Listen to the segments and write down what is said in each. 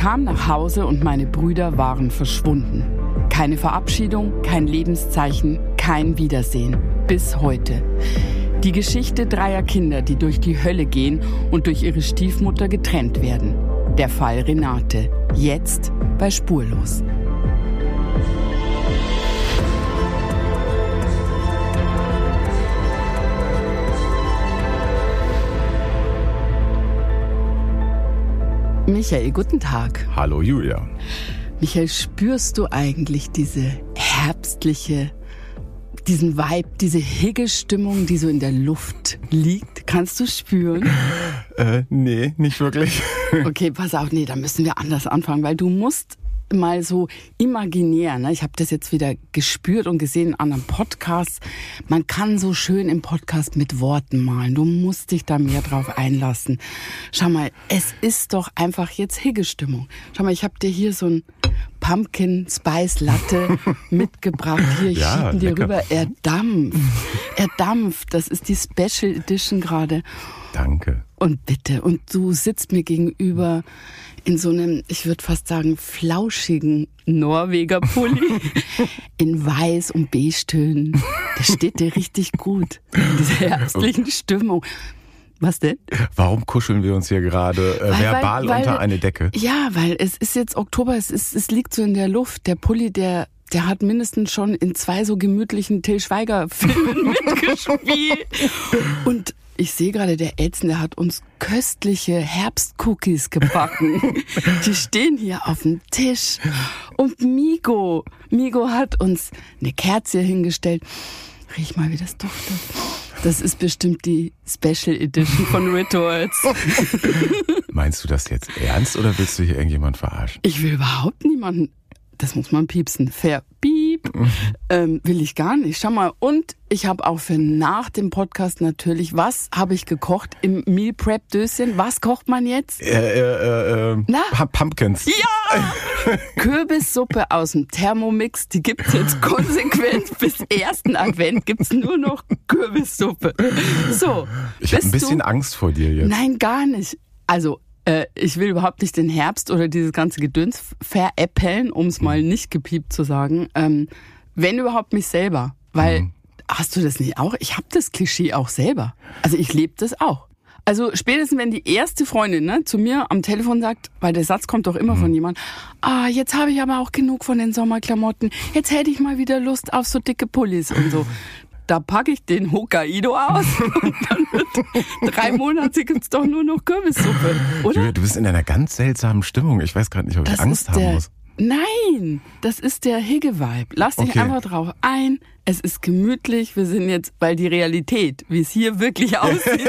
kam nach Hause und meine Brüder waren verschwunden. Keine Verabschiedung, kein Lebenszeichen, kein Wiedersehen. Bis heute. Die Geschichte dreier Kinder, die durch die Hölle gehen und durch ihre Stiefmutter getrennt werden. Der Fall Renate. Jetzt bei Spurlos. Michael, guten Tag. Hallo Julia. Michael, spürst du eigentlich diese herbstliche, diesen Vibe, diese Higge-Stimmung, die so in der Luft liegt? Kannst du spüren? Äh, nee, nicht wirklich. Okay, pass auf, nee, da müssen wir anders anfangen, weil du musst mal so imaginär, ne? ich habe das jetzt wieder gespürt und gesehen in anderen Podcasts, man kann so schön im Podcast mit Worten malen. Du musst dich da mehr drauf einlassen. Schau mal, es ist doch einfach jetzt Higgestimmung. Schau mal, ich habe dir hier so ein Pumpkin Spice Latte mitgebracht. Hier, ich Ja, schiebe dir lecker. rüber. Er dampft. Er dampft. Das ist die Special Edition gerade. Danke. Und bitte, und du sitzt mir gegenüber in so einem, ich würde fast sagen, flauschigen Norweger Pulli in weiß und beige Tönen. Das steht dir richtig gut. In dieser herbstlichen Stimmung. Was denn? Warum kuscheln wir uns hier gerade äh, Weil- verbal weil- weil- unter eine Decke? Ja, weil es ist jetzt Oktober, es, ist, es liegt so in der Luft. Der Pulli, der, der hat mindestens schon in zwei so gemütlichen Till Schweiger-Filmen mitgespielt. Und ich sehe gerade, der Elzen, der hat uns köstliche Herbstcookies gebacken. Die stehen hier auf dem Tisch. Und Migo, Migo hat uns eine Kerze hingestellt. Riech mal, wie das duftet. Das ist bestimmt die Special Edition von Rituals. Meinst du das jetzt ernst oder willst du hier irgendjemand verarschen? Ich will überhaupt niemanden. Das muss man piepsen. Fair piep. Ähm, will ich gar nicht. Schau mal. Und ich habe auch für nach dem Podcast natürlich, was habe ich gekocht im Meal Prep Döschen? Was kocht man jetzt? Äh, äh, äh, Na? Pu- Pumpkins. Ja! Kürbissuppe aus dem Thermomix. Die gibt's jetzt konsequent bis ersten Advent gibt's nur noch Kürbissuppe. So. Ich habe ein bisschen du, Angst vor dir jetzt. Nein, gar nicht. Also, äh, ich will überhaupt nicht den Herbst oder dieses ganze Gedöns veräppeln, um es mal nicht gepiept zu sagen. Ähm, wenn überhaupt mich selber. Weil, hast du das nicht auch? Ich habe das Klischee auch selber. Also ich lebe das auch. Also spätestens, wenn die erste Freundin ne, zu mir am Telefon sagt, weil der Satz kommt doch immer von jemand, ah, jetzt habe ich aber auch genug von den Sommerklamotten, jetzt hätte ich mal wieder Lust auf so dicke Pullis und so. Da packe ich den Hokkaido aus und dann wird drei Monate gibt's doch nur noch Kürbissuppe, oder? Julia, du bist in einer ganz seltsamen Stimmung. Ich weiß gerade nicht, ob ich Angst haben der, muss. Nein, das ist der Higge-Vibe. Lass dich Okay. einfach drauf ein. Es ist gemütlich. Wir sind jetzt, weil die Realität, wie es hier wirklich aussieht,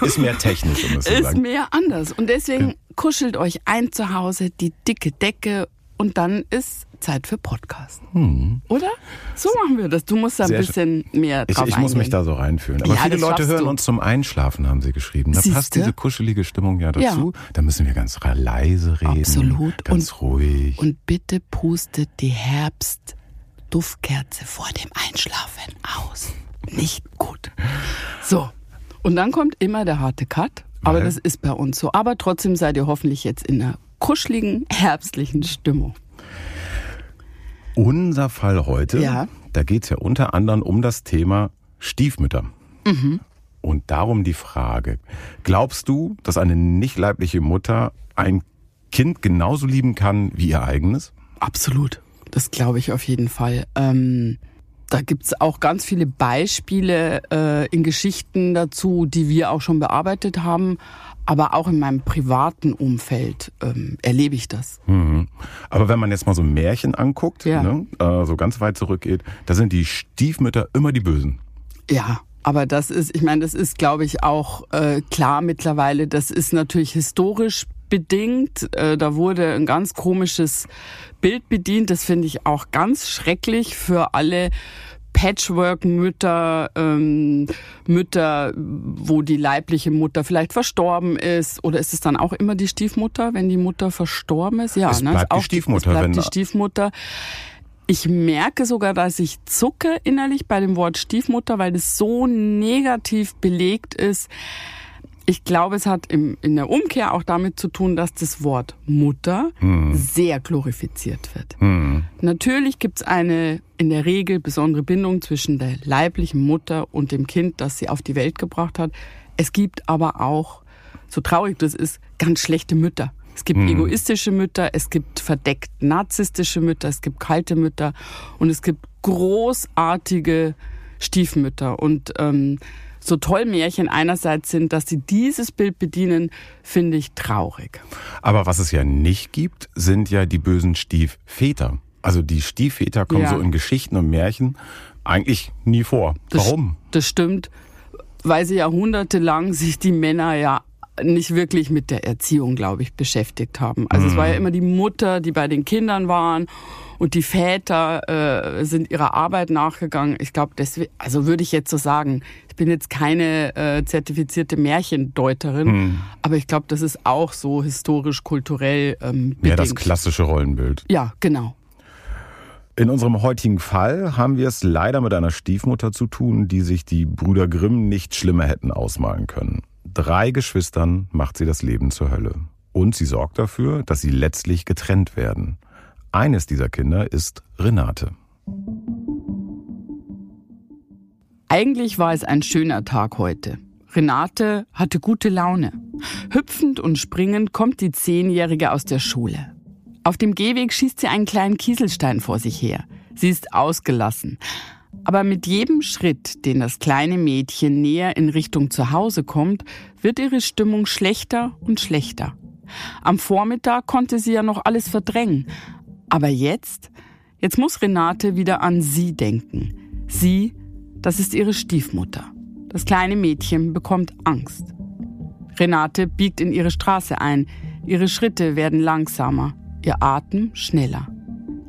Ist mehr technisch, um es zu ist sagen. mehr anders. Und deswegen kuschelt euch ein zu Hause, die dicke Decke und dann ist Zeit für Podcast. Oder? So machen wir das. Du musst da ein Sehr bisschen mehr Ich, drauf ich muss mich da so reinfühlen. Aber Ja, viele das Leute schaffst hören du. uns zum Einschlafen, haben sie geschrieben. Da Siehste? passt diese kuschelige Stimmung ja dazu. Da müssen wir ganz ra- leise reden. Absolut. Ganz ruhig. Und bitte pustet die Herbst-Duftkerze vor dem Einschlafen aus. Nicht gut. So. Und dann kommt immer der harte Cut. Aber Weil? das ist bei uns so. Aber trotzdem seid ihr hoffentlich jetzt in einer kuscheligen, herbstlichen Stimmung. Unser Fall heute, Ja. da geht es ja unter anderem um das Thema Stiefmütter. Mhm. Und darum die Frage, glaubst du, dass eine nicht leibliche Mutter ein Kind genauso lieben kann wie ihr eigenes? Absolut. Das glaube ich auf jeden Fall. Ähm, da gibt's auch ganz viele Beispiele äh, in Geschichten dazu, die wir auch schon bearbeitet haben. Aber auch in meinem privaten Umfeld ähm, erlebe ich das. Mhm. Aber wenn man jetzt mal so ein Märchen anguckt, Ja. ne, äh, so ganz weit zurückgeht, da sind die Stiefmütter immer die Bösen. Ja, aber das ist, ich meine, das ist, glaube ich, auch äh, klar mittlerweile. Das ist natürlich historisch bedingt. Äh, da wurde ein ganz komisches Bild bedient. Das finde ich auch ganz schrecklich für alle Patchwork-Mütter, ähm, Mütter, wo die leibliche Mutter vielleicht verstorben ist. Oder ist es dann auch immer die Stiefmutter, wenn die Mutter verstorben ist? Ja, Es ne? bleibt Ist die auch Stiefmutter, Es bleibt wenn- die Stiefmutter. Ich merke sogar, dass ich zucke innerlich bei dem Wort Stiefmutter, weil es so negativ belegt ist. Ich glaube, es hat im, in der Umkehr auch damit zu tun, dass das Wort Mutter hm. sehr glorifiziert wird. Hm. Natürlich gibt es eine in der Regel besondere Bindung zwischen der leiblichen Mutter und dem Kind, das sie auf die Welt gebracht hat. Es gibt aber auch, so traurig das ist, ganz schlechte Mütter. Es gibt hm. egoistische Mütter, es gibt verdeckt narzisstische Mütter, es gibt kalte Mütter und es gibt großartige Stiefmütter. Und ähm, so toll Märchen einerseits sind, dass sie dieses Bild bedienen, finde ich traurig. Aber was es ja nicht gibt, sind ja die bösen Stiefväter. Also die Stiefväter kommen ja. so in Geschichten und Märchen eigentlich nie vor. Warum? Das, das stimmt, weil sie jahrhundertelang sich die Männer ja nicht wirklich mit der Erziehung, glaube ich, beschäftigt haben. Also mhm. es war ja mhm. immer die Mutter, die bei den Kindern waren und die Väter äh, sind ihrer Arbeit nachgegangen. Ich glaube, also würde ich jetzt so sagen, ich bin jetzt keine äh, zertifizierte Märchendeuterin, mhm. aber ich glaube, das ist auch so historisch, kulturell ähm, bedingt. Ja, das klassische Rollenbild. Ja, genau. In unserem heutigen Fall haben wir es leider mit einer Stiefmutter zu tun, die sich die Brüder Grimm nicht schlimmer hätten ausmalen können drei Geschwistern macht sie das Leben zur Hölle. Und sie sorgt dafür, dass sie letztlich getrennt werden. Eines dieser Kinder ist Renate. Eigentlich war es ein schöner Tag heute. Renate hatte gute Laune. Hüpfend und springend kommt die Zehnjährige aus der Schule. Auf dem Gehweg schießt sie einen kleinen Kieselstein vor sich her. Sie ist ausgelassen. Aber mit jedem Schritt, den das kleine Mädchen näher in Richtung Zuhause kommt, wird ihre Stimmung schlechter und schlechter. Am Vormittag konnte sie ja noch alles verdrängen. Aber jetzt, jetzt muss Renate wieder an sie denken. Sie, das ist ihre Stiefmutter. Das kleine Mädchen bekommt Angst. Renate biegt in ihre Straße ein. Ihre Schritte werden langsamer, ihr Atem schneller.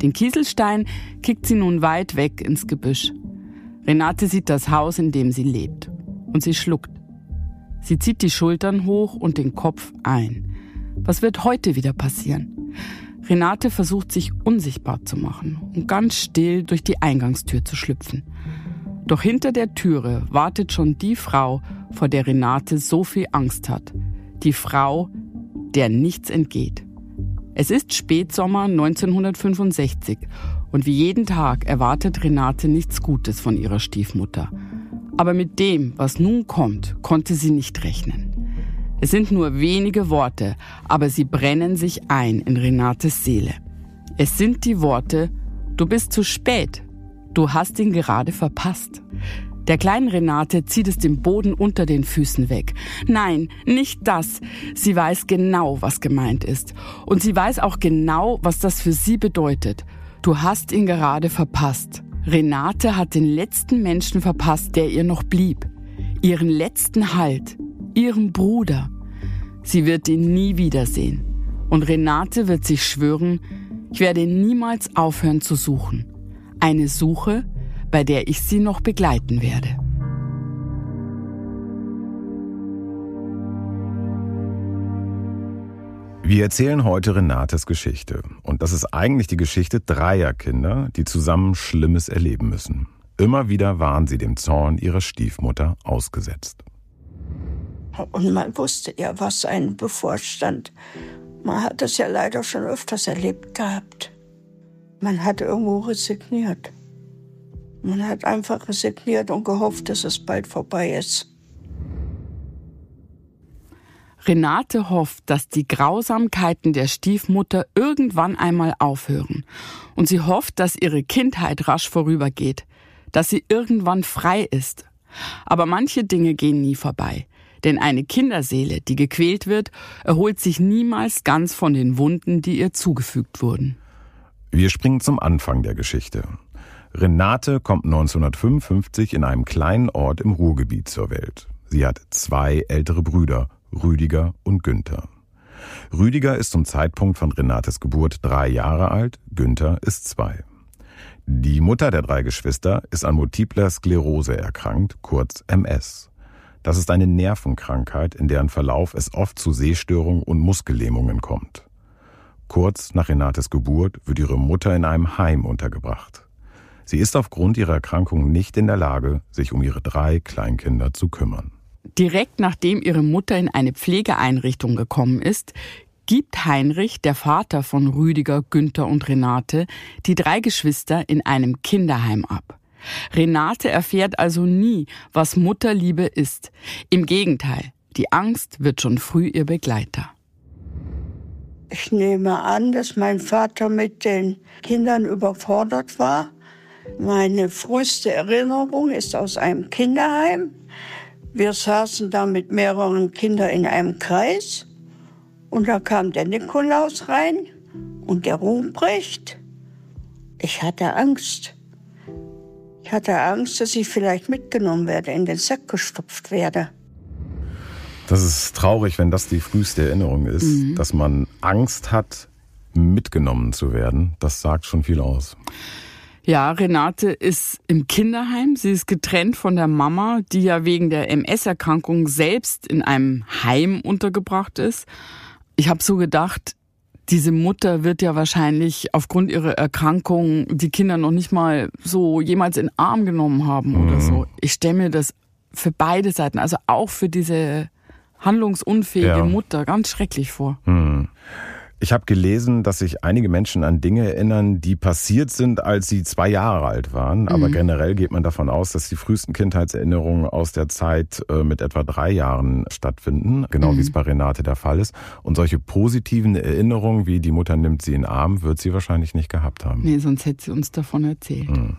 Den Kieselstein kickt sie nun weit weg ins Gebüsch. Renate sieht das Haus, in dem sie lebt. Und sie schluckt. Sie zieht die Schultern hoch und den Kopf ein. Was wird heute wieder passieren? Renate versucht sich unsichtbar zu machen und ganz still durch die Eingangstür zu schlüpfen. Doch hinter der Türe wartet schon die Frau, vor der Renate so viel Angst hat. Die Frau, der nichts entgeht. Es ist Spätsommer 1965 und wie jeden Tag erwartet Renate nichts Gutes von ihrer Stiefmutter. Aber mit dem, was nun kommt, konnte sie nicht rechnen. Es sind nur wenige Worte, aber sie brennen sich ein in Renates Seele. Es sind die Worte, du bist zu spät, du hast ihn gerade verpasst. Der kleinen Renate zieht es den Boden unter den Füßen weg. Nein, nicht das. Sie weiß genau, was gemeint ist. Und sie weiß auch genau, was das für sie bedeutet. Du hast ihn gerade verpasst. Renate hat den letzten Menschen verpasst, der ihr noch blieb. Ihren letzten Halt. Ihren Bruder. Sie wird ihn nie wiedersehen. Und Renate wird sich schwören, ich werde niemals aufhören zu suchen. Eine Suche, bei der ich sie noch begleiten werde. Wir erzählen heute Renates Geschichte. Und das ist eigentlich die Geschichte dreier Kinder, die zusammen Schlimmes erleben müssen. Immer wieder waren sie dem Zorn ihrer Stiefmutter ausgesetzt. Und man wusste ja, was einen bevorstand. Man hat das ja leider schon öfters erlebt gehabt. Man hat irgendwo resigniert. Man hat einfach resigniert und gehofft, dass es bald vorbei ist. Renate hofft, dass die Grausamkeiten der Stiefmutter irgendwann einmal aufhören. Und sie hofft, dass ihre Kindheit rasch vorübergeht, dass sie irgendwann frei ist. Aber manche Dinge gehen nie vorbei. Denn eine Kinderseele, die gequält wird, erholt sich niemals ganz von den Wunden, die ihr zugefügt wurden. Wir springen zum Anfang der Geschichte. Renate kommt 1955 in einem kleinen Ort im Ruhrgebiet zur Welt. Sie hat zwei ältere Brüder, Rüdiger und Günther. Rüdiger ist zum Zeitpunkt von Renates Geburt drei Jahre alt, Günther ist zwei. Die Mutter der drei Geschwister ist an multipler Sklerose erkrankt, kurz MS. Das ist eine Nervenkrankheit, in deren Verlauf es oft zu Sehstörungen und Muskellähmungen kommt. Kurz nach Renates Geburt wird ihre Mutter in einem Heim untergebracht. Sie ist aufgrund ihrer Erkrankung nicht in der Lage, sich um ihre drei Kleinkinder zu kümmern. Direkt nachdem ihre Mutter in eine Pflegeeinrichtung gekommen ist, gibt Heinrich, der Vater von Rüdiger, Günther und Renate, die drei Geschwister in einem Kinderheim ab. Renate erfährt also nie, was Mutterliebe ist. Im Gegenteil, die Angst wird schon früh ihr Begleiter. Ich nehme an, dass mein Vater mit den Kindern überfordert war. Meine früheste Erinnerung ist aus einem Kinderheim. Wir saßen da mit mehreren Kindern in einem Kreis und da kam der Nikolaus rein und der Ruhmbrecht. Ich hatte Angst. Hatte Angst, dass ich vielleicht mitgenommen werde, in den Sack gestopft werde. Das ist traurig, wenn das die früheste Erinnerung ist, mhm. dass man Angst hat, mitgenommen zu werden. Das sagt schon viel aus. Ja, Renate ist im Kinderheim. Sie ist getrennt von der Mama, die ja wegen der MS-Erkrankung selbst in einem Heim untergebracht ist. Ich habe so gedacht, diese Mutter wird ja wahrscheinlich aufgrund ihrer Erkrankung die Kinder noch nicht mal so jemals in Arm genommen haben mhm. oder so. Ich stelle mir das für beide Seiten, also auch für diese handlungsunfähige ja. Mutter ganz schrecklich vor. Mhm. Ich habe gelesen, dass sich einige Menschen an Dinge erinnern, die passiert sind, als sie zwei Jahre alt waren. Aber mhm. generell geht man davon aus, dass die frühesten Kindheitserinnerungen aus der Zeit äh, mit etwa drei Jahren stattfinden, genau mhm. wie es bei Renate der Fall ist. Und solche positiven Erinnerungen, wie die Mutter nimmt sie in den Arm, wird sie wahrscheinlich nicht gehabt haben. Nee, sonst hätte sie uns davon erzählt. Mhm.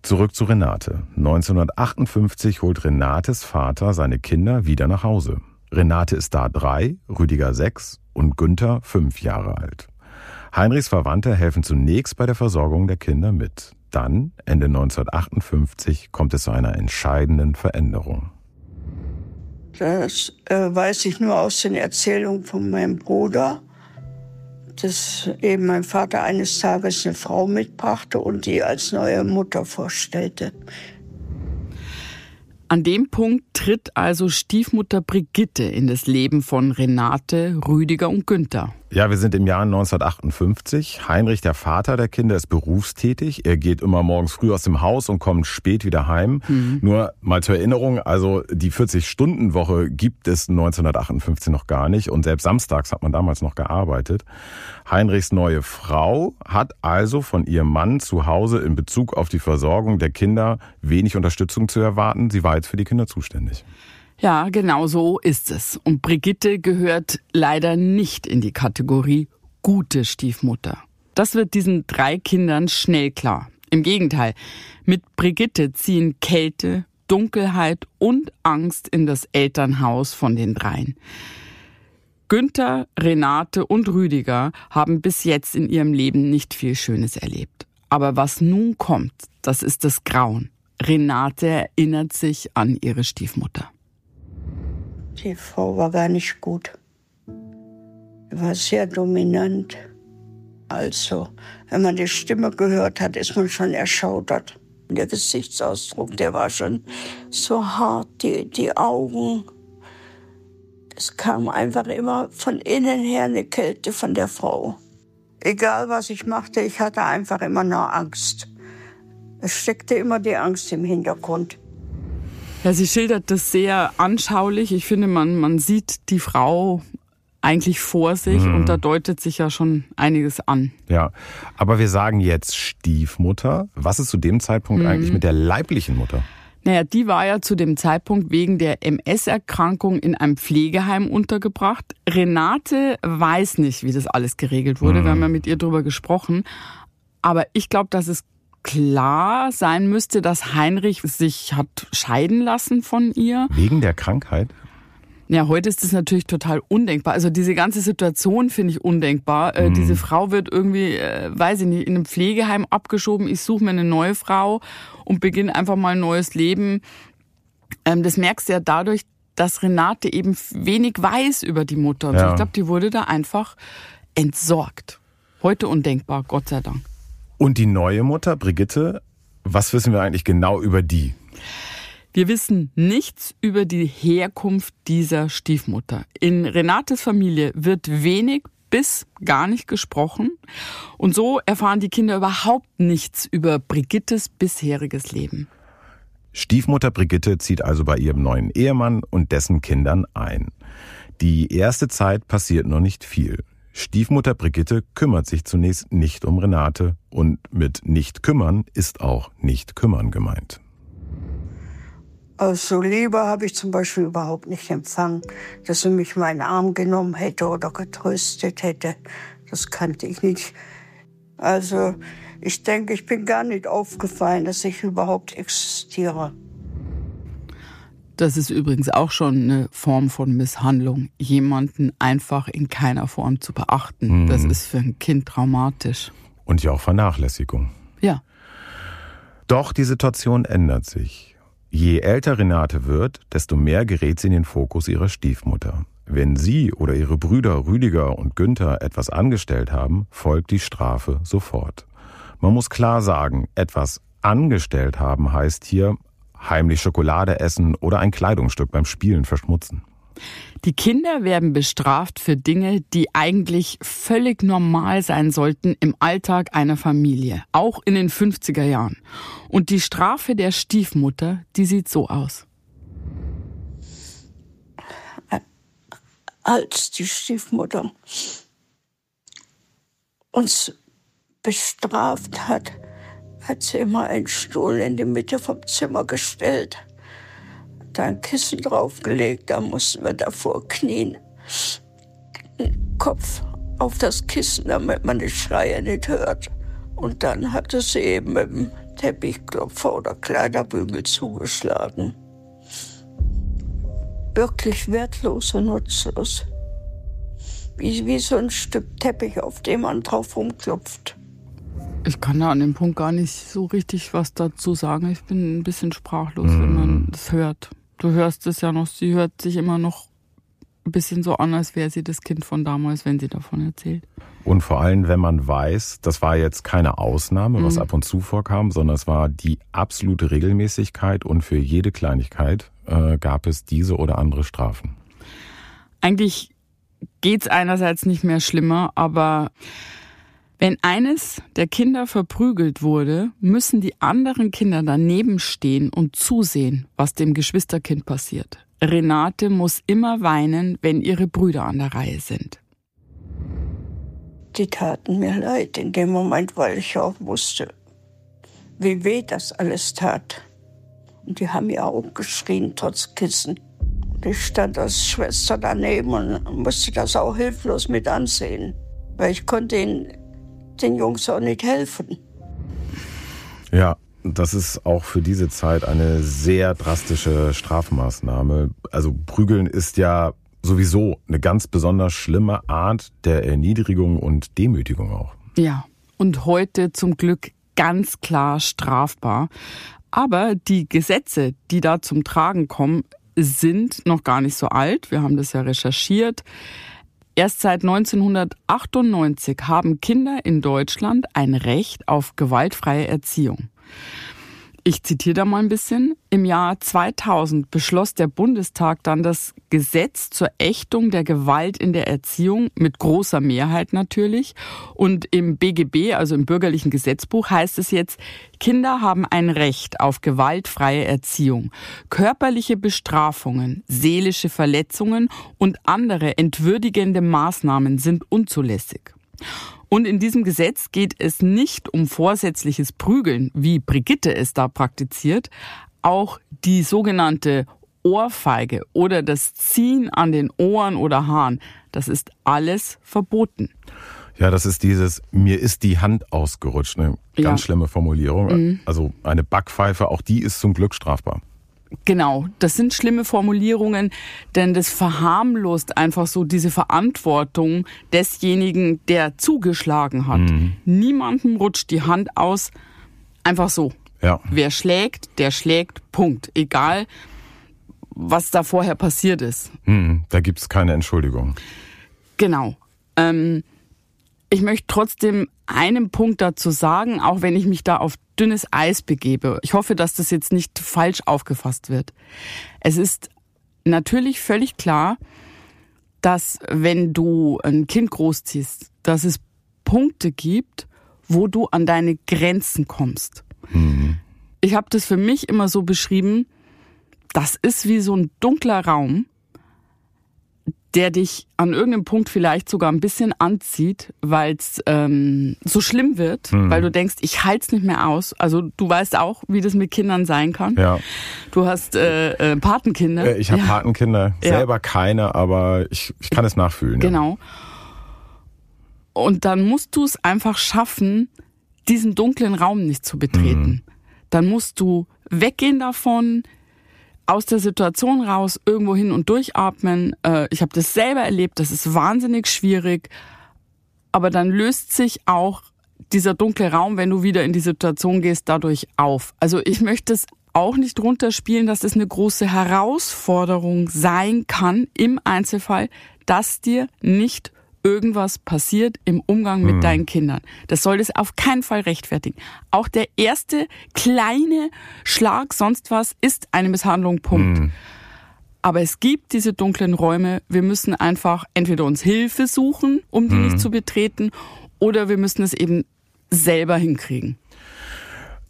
Zurück zu Renate. 1958 holt Renates Vater seine Kinder wieder nach Hause. Renate ist da drei, Rüdiger sechs und Günther fünf Jahre alt. Heinrichs Verwandte helfen zunächst bei der Versorgung der Kinder mit. Dann, Ende 1958, kommt es zu einer entscheidenden Veränderung. Das äh, weiß ich nur aus den Erzählungen von meinem Bruder, dass eben mein Vater eines Tages eine Frau mitbrachte und die als neue Mutter vorstellte. An dem Punkt tritt also Stiefmutter Brigitte in das Leben von Renate, Rüdiger und Günther. Ja, wir sind im Jahr 1958. Heinrich, der Vater der Kinder, ist berufstätig. Er geht immer morgens früh aus dem Haus und kommt spät wieder heim. Mhm. Nur mal zur Erinnerung, also die 40-Stunden-Woche gibt es 1958 noch gar nicht und selbst samstags hat man damals noch gearbeitet. Heinrichs neue Frau hat also von ihrem Mann zu Hause in Bezug auf die Versorgung der Kinder wenig Unterstützung zu erwarten. Sie war jetzt für die Kinder zuständig. Ja, genau so ist es. Und Brigitte gehört leider nicht in die Kategorie gute Stiefmutter. Das wird diesen drei Kindern schnell klar. Im Gegenteil, mit Brigitte ziehen Kälte, Dunkelheit und Angst in das Elternhaus von den dreien. Günther, Renate und Rüdiger haben bis jetzt in ihrem Leben nicht viel Schönes erlebt. Aber was nun kommt, das ist das Grauen. Renate erinnert sich an ihre Stiefmutter. Die Frau war gar nicht gut. Sie war sehr dominant. Also, wenn man die Stimme gehört hat, ist man schon erschaudert. Der Gesichtsausdruck, der war schon so hart, die, die Augen. Es kam einfach immer von innen her eine Kälte von der Frau. Egal was ich machte, ich hatte einfach immer nur Angst. Es steckte immer die Angst im Hintergrund. Ja, sie schildert das sehr anschaulich. Ich finde, man, man sieht die Frau eigentlich vor sich mhm. und da deutet sich ja schon einiges an. Ja, aber wir sagen jetzt Stiefmutter. Was ist zu dem Zeitpunkt mhm. eigentlich mit der leiblichen Mutter? Naja, die war ja zu dem Zeitpunkt wegen der MS-Erkrankung in einem Pflegeheim untergebracht. Renate weiß nicht, wie das alles geregelt wurde. Mhm. Wir haben ja mit ihr drüber gesprochen. Aber ich glaube, dass es klar sein müsste, dass Heinrich sich hat scheiden lassen von ihr. Wegen der Krankheit? Ja, heute ist das natürlich total undenkbar. Also diese ganze Situation finde ich undenkbar. Äh, mhm. diese Frau wird irgendwie, äh, weiß ich nicht, in einem Pflegeheim abgeschoben. Ich suche mir eine neue Frau und beginne einfach mal ein neues Leben. Ähm, das merkst du ja dadurch, dass Renate eben wenig weiß über die Mutter. Ja. Ich glaube, die wurde da einfach entsorgt. Heute undenkbar, Gott sei Dank. Und die neue Mutter, Brigitte, was wissen wir eigentlich genau über die? Wir wissen nichts über die Herkunft dieser Stiefmutter. In Renates Familie wird wenig bis gar nicht gesprochen. Und so erfahren die Kinder überhaupt nichts über Brigittes bisheriges Leben. Stiefmutter Brigitte zieht also bei ihrem neuen Ehemann und dessen Kindern ein. Die erste Zeit passiert noch nicht viel. Stiefmutter Brigitte kümmert sich zunächst nicht um Renate und mit nicht kümmern ist auch nicht kümmern gemeint. Also Liebe habe ich zum Beispiel überhaupt nicht empfangen, dass sie mich meinen Arm genommen hätte oder getröstet hätte. Das kannte ich nicht. Also ich denke, ich bin gar nicht aufgefallen, dass ich überhaupt existiere. Das ist übrigens auch schon eine Form von Misshandlung, jemanden einfach in keiner Form zu beachten. Mhm. Das ist für ein Kind traumatisch. Und ja auch Vernachlässigung. Ja. Doch die Situation ändert sich. Je älter Renate wird, desto mehr gerät sie in den Fokus ihrer Stiefmutter. Wenn sie oder ihre Brüder Rüdiger und Günther etwas angestellt haben, folgt die Strafe sofort. Man muss klar sagen, etwas angestellt haben heißt hier heimlich Schokolade essen oder ein Kleidungsstück beim Spielen verschmutzen. Die Kinder werden bestraft für Dinge, die eigentlich völlig normal sein sollten im Alltag einer Familie, auch in den 50er Jahren. Und die Strafe der Stiefmutter, die sieht so aus. Als die Stiefmutter uns bestraft hat, hat sie immer einen Stuhl in die Mitte vom Zimmer gestellt, da ein Kissen draufgelegt, da mussten wir davor knien, Kopf auf das Kissen, damit man die Schreie nicht hört. Und dann hatte sie eben mit dem Teppichklopfer oder Kleiderbügel zugeschlagen. Wirklich wertlos und nutzlos. Wie, wie so ein Stück Teppich, auf dem man drauf rumklopft. Ich kann da an dem Punkt gar nicht so richtig was dazu sagen. Ich bin ein bisschen sprachlos, mm. wenn man mhm. das hört. Du hörst es ja noch, sie hört sich immer noch ein bisschen so an, als wäre sie das Kind von damals, wenn sie davon erzählt. Und vor allem, wenn man weiß, das war jetzt keine Ausnahme, was mhm. ab und zu vorkam, sondern es war die absolute Regelmäßigkeit und für jede Kleinigkeit äh, gab es diese oder andere Strafen. Eigentlich geht es einerseits nicht mehr schlimmer, aber wenn eines der Kinder verprügelt wurde, müssen die anderen Kinder daneben stehen und zusehen, was dem Geschwisterkind passiert. Renate muss immer weinen, wenn ihre Brüder an der Reihe sind. Die taten mir leid in dem Moment, weil ich auch wusste, wie weh das alles tat. Und die haben ja auch geschrien, trotz Kissen. Und ich stand als Schwester daneben und musste das auch hilflos mit ansehen, weil ich konnte ihnen den Jungs auch nicht helfen. Ja, das ist auch für diese Zeit eine sehr drastische Strafmaßnahme. Also prügeln ist ja sowieso eine ganz besonders schlimme Art der Erniedrigung und Demütigung auch. Ja, und heute zum Glück ganz klar strafbar. Aber die Gesetze, die da zum Tragen kommen, sind noch gar nicht so alt. Wir haben das ja recherchiert. Erst seit 1998 haben Kinder in Deutschland ein Recht auf gewaltfreie Erziehung. Ich zitiere da mal ein bisschen. Im Jahr 2000 beschloss der Bundestag dann das Gesetz zur Ächtung der Gewalt in der Erziehung mit großer Mehrheit natürlich. Und im BGB, also im bürgerlichen Gesetzbuch, heißt es jetzt, Kinder haben ein Recht auf gewaltfreie Erziehung. Körperliche Bestrafungen, seelische Verletzungen und andere entwürdigende Maßnahmen sind unzulässig. Und in diesem Gesetz geht es nicht um vorsätzliches Prügeln, wie Brigitte es da praktiziert. Auch die sogenannte Ohrfeige oder das Ziehen an den Ohren oder Haaren, das ist alles verboten. Ja, das ist dieses, mir ist die Hand ausgerutscht, eine ganz ja. schlimme Formulierung. Mhm. Also eine Backpfeife, auch die ist zum Glück strafbar. Genau, das sind schlimme Formulierungen, denn das verharmlost einfach so diese Verantwortung desjenigen, der zugeschlagen hat. Mhm. Niemandem rutscht die Hand aus, einfach so. Ja. Wer schlägt, der schlägt, Punkt. Egal, was da vorher passiert ist. Mhm, da gibt's keine Entschuldigung. Genau. Ähm, ich möchte trotzdem einen Punkt dazu sagen, auch wenn ich mich da auf dünnes Eis begebe. Ich hoffe, dass das jetzt nicht falsch aufgefasst wird. Es ist natürlich völlig klar, dass wenn du ein Kind großziehst, dass es Punkte gibt, wo du an deine Grenzen kommst. Mhm. ich habe das für mich immer so beschrieben, das ist wie so ein dunkler Raum, der dich an irgendeinem Punkt vielleicht sogar ein bisschen anzieht, weil es ähm, so schlimm wird, mhm. weil du denkst, ich halte es nicht mehr aus. Also du weißt auch, wie das mit Kindern sein kann. Ja. Du hast äh, äh, Patenkinder. Äh, ich habe ja. Patenkinder, selber ja. keine, aber ich, ich kann es nachfühlen. Genau. Ja. Und dann musst du es einfach schaffen, diesen dunklen Raum nicht zu betreten. Mhm. Dann musst du weggehen davon, aus der Situation raus, irgendwo hin und durchatmen. Äh, ich habe das selber erlebt, das ist wahnsinnig schwierig. Aber dann löst sich auch dieser dunkle Raum, wenn du wieder in die Situation gehst, dadurch auf. Also ich möchte es auch nicht runterspielen, dass es eine große Herausforderung sein kann im Einzelfall, dass dir nicht irgendwas passiert im Umgang mit hm. deinen Kindern. Das soll das auf keinen Fall rechtfertigen. Auch der erste kleine Schlag, sonst was, ist eine Misshandlung, Punkt. Hm. Aber es gibt diese dunklen Räume. Wir müssen einfach entweder uns Hilfe suchen, um die hm. nicht zu betreten, oder wir müssen es eben selber hinkriegen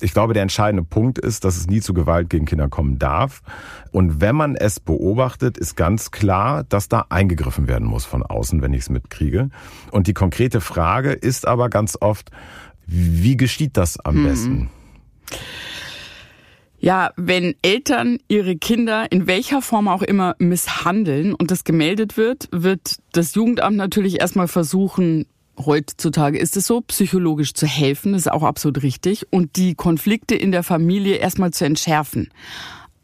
ich glaube, der entscheidende Punkt ist, dass es nie zu Gewalt gegen Kinder kommen darf. Und wenn man es beobachtet, ist ganz klar, dass da eingegriffen werden muss von außen, wenn ich es mitkriege. Und die konkrete Frage ist aber ganz oft, wie geschieht das am hm. besten? Ja, wenn Eltern ihre Kinder in welcher Form auch immer misshandeln und das gemeldet wird, wird das Jugendamt natürlich erstmal versuchen, heutzutage ist es so, psychologisch zu helfen, das ist auch absolut richtig, und die Konflikte in der Familie erstmal zu entschärfen.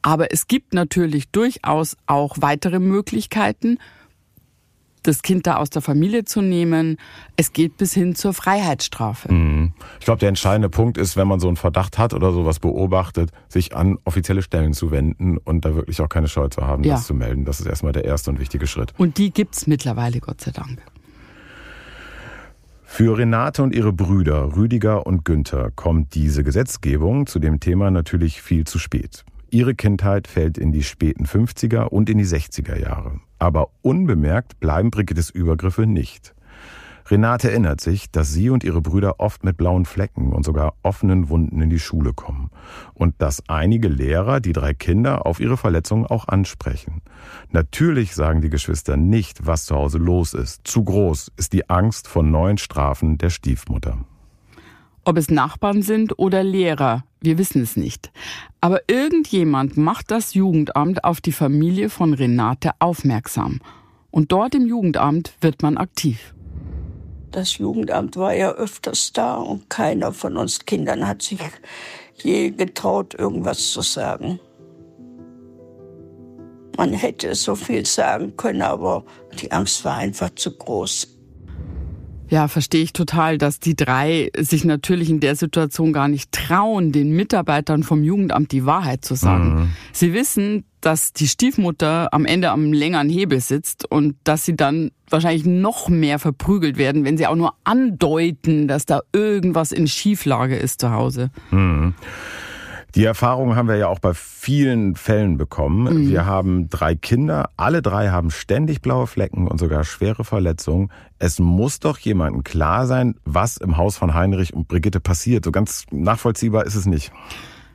Aber es gibt natürlich durchaus auch weitere Möglichkeiten, das Kind da aus der Familie zu nehmen. Es geht bis hin zur Freiheitsstrafe. Mhm. Ich glaube, der entscheidende Punkt ist, wenn man so einen Verdacht hat oder sowas beobachtet, sich an offizielle Stellen zu wenden und da wirklich auch keine Scheu zu haben, ja. das zu melden. Das ist erstmal der erste und wichtige Schritt. Und die gibt's mittlerweile, Gott sei Dank. Für Renate und ihre Brüder Rüdiger und Günther kommt diese Gesetzgebung zu dem Thema natürlich viel zu spät. Ihre Kindheit fällt in die späten 50er und in die 60er Jahre. Aber unbemerkt bleiben Brigittes Übergriffe nicht. Renate erinnert sich, dass sie und ihre Brüder oft mit blauen Flecken und sogar offenen Wunden in die Schule kommen und dass einige Lehrer die drei Kinder auf ihre Verletzungen auch ansprechen. Natürlich sagen die Geschwister nicht, was zu Hause los ist. Zu groß ist die Angst vor neuen Strafen der Stiefmutter. Ob es Nachbarn sind oder Lehrer, wir wissen es nicht. Aber irgendjemand macht das Jugendamt auf die Familie von Renate aufmerksam. Und dort im Jugendamt wird man aktiv. Das Jugendamt war ja öfters da und keiner von uns Kindern hat sich je getraut, irgendwas zu sagen. Man hätte so viel sagen können, aber die Angst war einfach zu groß. Ja, verstehe ich total, dass die drei sich natürlich in der Situation gar nicht trauen, den Mitarbeitern vom Jugendamt die Wahrheit zu sagen. Mhm. Sie wissen, dass die Stiefmutter am Ende am längeren Hebel sitzt und dass sie dann wahrscheinlich noch mehr verprügelt werden, wenn sie auch nur andeuten, dass da irgendwas in Schieflage ist zu Hause. Mhm. Die Erfahrung haben wir ja auch bei vielen Fällen bekommen. Mhm. Wir haben drei Kinder, alle drei haben ständig blaue Flecken und sogar schwere Verletzungen. Es muss doch jemandem klar sein, was im Haus von Heinrich und Brigitte passiert. So ganz nachvollziehbar ist es nicht.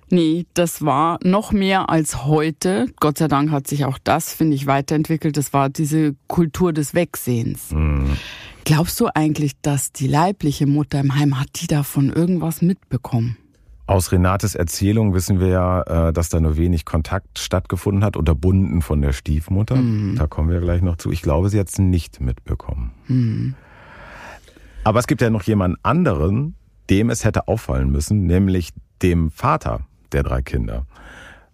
Nee, das war noch mehr als heute. Gott sei Dank hat sich auch das, finde ich, weiterentwickelt. Das war diese Kultur des Wegsehens. Mhm. Glaubst du eigentlich, dass die leibliche Mutter im Heim hat die davon irgendwas mitbekommen? Aus Renates Erzählung wissen wir ja, äh, dass da nur wenig Kontakt stattgefunden hat, unterbunden von der Stiefmutter. Mhm. Da kommen wir gleich noch zu. Ich glaube, sie hat es nicht mitbekommen. Mhm. Aber es gibt ja noch jemanden anderen, dem es hätte auffallen müssen, nämlich dem Vater der drei Kinder.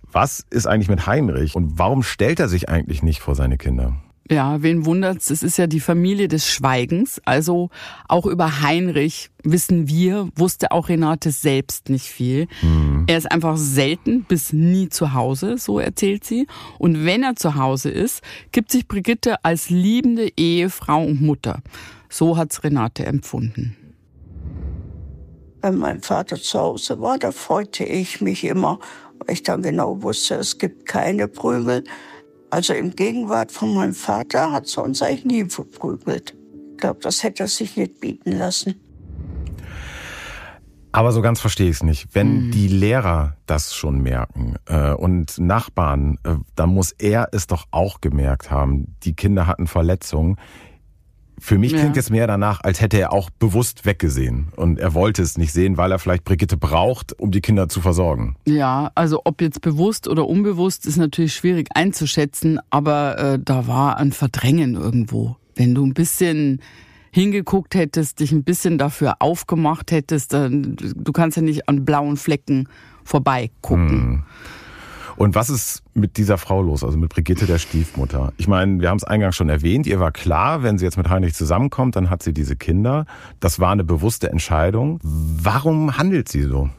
Was ist eigentlich mit Heinrich und warum stellt er sich eigentlich nicht vor seine Kinder? Ja, wen wundert's? Es ist ja die Familie des Schweigens. Also auch über Heinrich wissen wir, wusste auch Renate selbst nicht viel. Mhm. Er ist einfach selten bis nie zu Hause, so erzählt sie. Und wenn er zu Hause ist, gibt sich Brigitte als liebende Ehefrau und Mutter. So hat's Renate empfunden. Wenn mein Vater zu Hause war, da freute ich mich immer, weil ich dann genau wusste, es gibt keine Prügel. Also in Gegenwart von meinem Vater hat sie uns eigentlich nie verprügelt. Ich glaube, das hätte er sich nicht bieten lassen. Aber so ganz verstehe ich es nicht. Wenn mhm. die Lehrer das schon merken äh, und Nachbarn, äh, dann muss er es doch auch gemerkt haben. Die Kinder hatten Verletzungen. Für mich klingt ja. es mehr danach, als hätte er auch bewusst weggesehen. Und er wollte es nicht sehen, weil er vielleicht Brigitte braucht, um die Kinder zu versorgen. Ja, also ob jetzt bewusst oder unbewusst, ist natürlich schwierig einzuschätzen, aber äh, da war ein Verdrängen irgendwo. Wenn du ein bisschen hingeguckt hättest, dich ein bisschen dafür aufgemacht hättest, dann, du kannst ja nicht an blauen Flecken vorbeigucken. Hm. Und was ist mit dieser Frau los, also mit Brigitte der Stiefmutter? Ich meine, wir haben es eingangs schon erwähnt, ihr war klar, wenn sie jetzt mit Heinrich zusammenkommt, dann hat sie diese Kinder. Das war eine bewusste Entscheidung. Warum handelt sie so?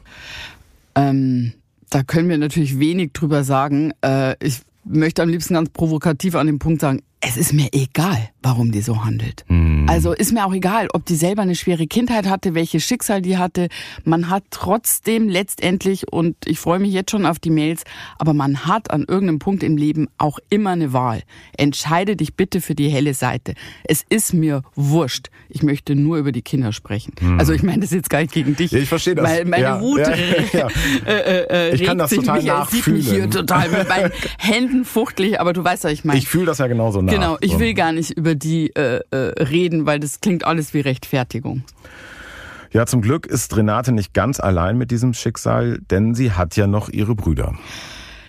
Ähm, da können wir natürlich wenig drüber sagen. Äh, ich möchte am liebsten ganz provokativ an dem Punkt sagen, es ist mir egal, warum die so handelt. Mhm. Also ist mir auch egal, ob die selber eine schwere Kindheit hatte, welches Schicksal die hatte. Man hat trotzdem letztendlich, und ich freue mich jetzt schon auf die Mails, aber man hat an irgendeinem Punkt im Leben auch immer eine Wahl. Entscheide dich bitte für die helle Seite. Es ist mir wurscht. Ich möchte nur über die Kinder sprechen. Mhm. Also ich meine das jetzt gar nicht gegen dich. Ich verstehe das. Weil meine ja, Wut ja, ja, äh, äh, ich kann das total mich, nachfühlen. sieht mich hier total mit meinen Händen fuchtelig, aber du weißt, was ich meine. Ich fühle das ja genauso nach. Genau, ich will gar nicht über die äh, äh, reden, weil das klingt alles wie Rechtfertigung. Ja, zum Glück ist Renate nicht ganz allein mit diesem Schicksal, denn sie hat ja noch ihre Brüder.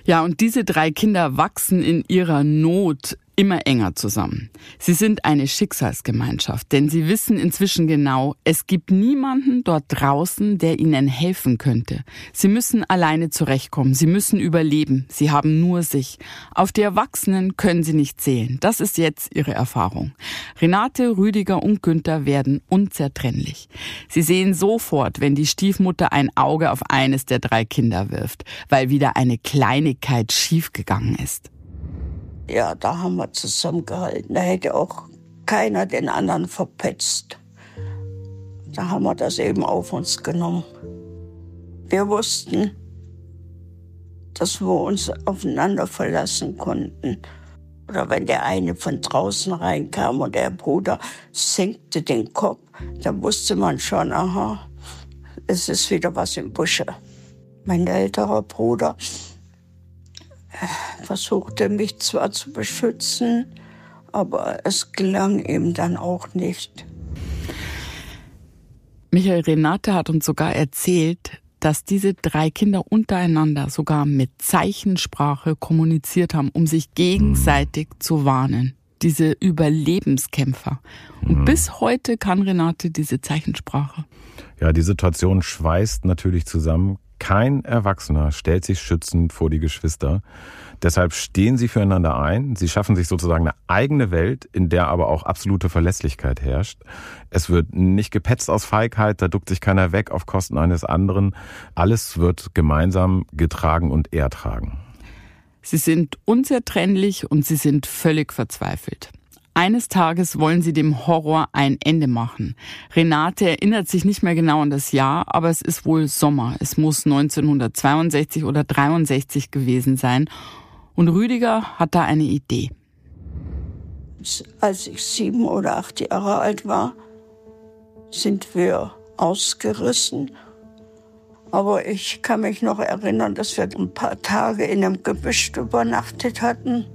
Ja, und diese drei Kinder wachsen in ihrer Not immer enger zusammen. Sie sind eine Schicksalsgemeinschaft, denn sie wissen inzwischen genau, es gibt niemanden dort draußen, der ihnen helfen könnte. Sie müssen alleine zurechtkommen, sie müssen überleben, sie haben nur sich. Auf die Erwachsenen können sie nicht zählen. Das ist jetzt ihre Erfahrung. Renate, Rüdiger und Günther werden unzertrennlich. Sie sehen sofort, wenn die Stiefmutter ein Auge auf eines der drei Kinder wirft, weil wieder eine Kleinigkeit schiefgegangen ist ja, da haben wir zusammengehalten. Da hätte auch keiner den anderen verpetzt. Da haben wir das eben auf uns genommen. Wir wussten, dass wir uns aufeinander verlassen konnten. Oder wenn der eine von draußen reinkam und der Bruder senkte den Kopf, dann wusste man schon, aha, es ist wieder was im Busche. Mein älterer Bruder, versuchte mich zwar zu beschützen, aber es gelang ihm dann auch nicht. Michael Renate hat uns sogar erzählt, dass diese drei Kinder untereinander sogar mit Zeichensprache kommuniziert haben, um sich gegenseitig zu warnen. Diese Überlebenskämpfer. Und mhm. bis heute kann Renate diese Zeichensprache. Ja, die Situation schweißt natürlich zusammen. Kein Erwachsener stellt sich schützend vor die Geschwister. Deshalb stehen sie füreinander ein. Sie schaffen sich sozusagen eine eigene Welt, in der aber auch absolute Verlässlichkeit herrscht. Es wird nicht gepetzt aus Feigheit, da duckt sich keiner weg auf Kosten eines anderen. Alles wird gemeinsam getragen und ertragen. Sie sind unzertrennlich und sie sind völlig verzweifelt. Eines Tages wollen sie dem Horror ein Ende machen. Renate erinnert sich nicht mehr genau an das Jahr, aber es ist wohl Sommer. Es muss 1962 oder 63 gewesen sein. Und Rüdiger hat da eine Idee. Als ich sieben oder acht Jahre alt war, sind wir ausgerissen. Aber ich kann mich noch erinnern, dass wir ein paar Tage in einem Gebüsch übernachtet hatten.